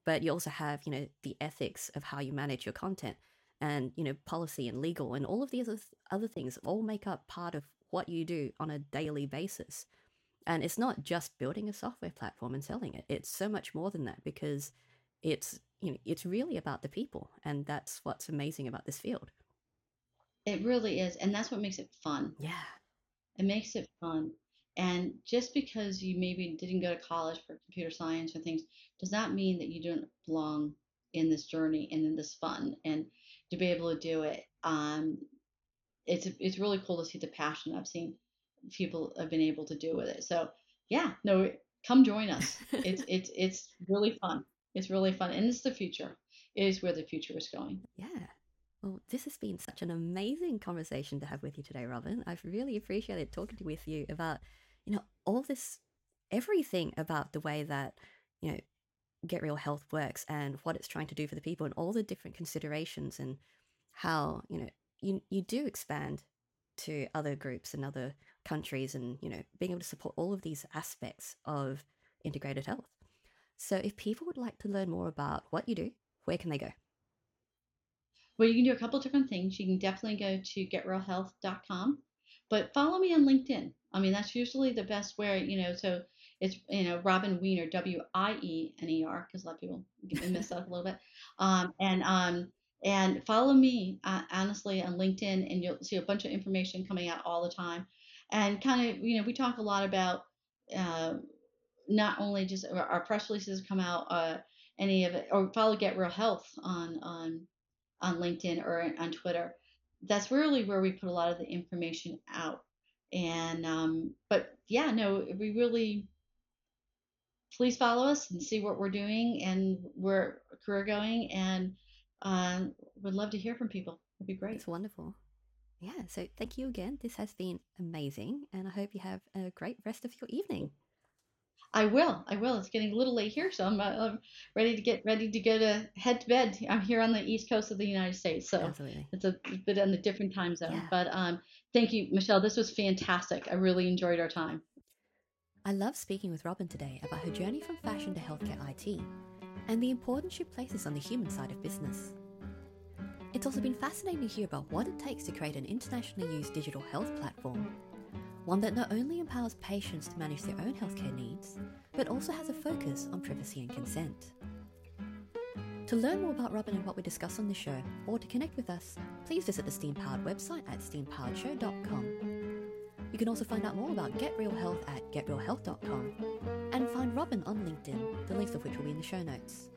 But you also have, you know, the ethics of how you manage your content and, you know, policy and legal and all of these other, other things all make up part of what you do on a daily basis. And it's not just building a software platform and selling it. It's so much more than that because it's you know it's really about the people and that's what's amazing about this field. It really is, and that's what makes it fun. Yeah. It makes it fun. And just because you maybe didn't go to college for computer science or things does not mean that you don't belong in this journey and in this fun and to be able to do it. Um, it's it's really cool to see the passion I've seen people have been able to do with it. So yeah, no, come join us. It's it's it's really fun. It's really fun, and it's the future. It is where the future is going. Yeah. Well, this has been such an amazing conversation to have with you today, Robin. I've really appreciated talking with you about, you know, all this, everything about the way that, you know, Get Real Health works and what it's trying to do for the people and all the different considerations and how, you know, you, you do expand to other groups and other countries and, you know, being able to support all of these aspects of integrated health. So if people would like to learn more about what you do, where can they go? Well, you can do a couple different things. You can definitely go to getrealhealth.com, but follow me on LinkedIn. I mean, that's usually the best way, you know. So it's, you know, Robin Wiener, W I E N E R, because a lot of people get me messed up a little bit. Um, and um, and follow me uh, honestly on LinkedIn, and you'll see a bunch of information coming out all the time. And kind of, you know, we talk a lot about uh, not only just our press releases come out, uh, any of it, or follow Get Real Health on on on LinkedIn or on Twitter. That's really where we put a lot of the information out. And um, but yeah, no, we really please follow us and see what we're doing and where we're going, and um, would love to hear from people. It'd be great. It's wonderful. Yeah, so thank you again. This has been amazing, and I hope you have a great rest of your evening. I will. I will. It's getting a little late here, so I'm, uh, I'm ready to get ready to go to head to bed. I'm here on the east coast of the United States, so Absolutely. it's a bit on the different time zone. Yeah. But um, thank you, Michelle. This was fantastic. I really enjoyed our time. I love speaking with Robin today about her journey from fashion to healthcare IT and the importance she places on the human side of business. It's also been fascinating to hear about what it takes to create an internationally used digital health platform, one that not only empowers patients to manage their own healthcare needs, but also has a focus on privacy and consent. To learn more about Robin and what we discuss on the show, or to connect with us, please visit the Steam Powered website at steampoweredshow.com. You can also find out more about Get Real Health at getrealhealth.com and find Robin on LinkedIn, the links of which will be in the show notes.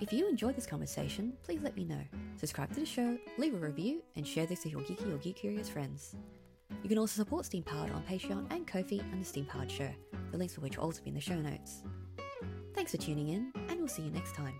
If you enjoyed this conversation, please let me know. Subscribe to the show, leave a review, and share this with your geeky or geek curious friends. You can also support Steam Powered on Patreon and Ko-fi and the Steam Powered Show, the links for which will also be in the show notes. Thanks Thanks for tuning in, and we'll see you next time.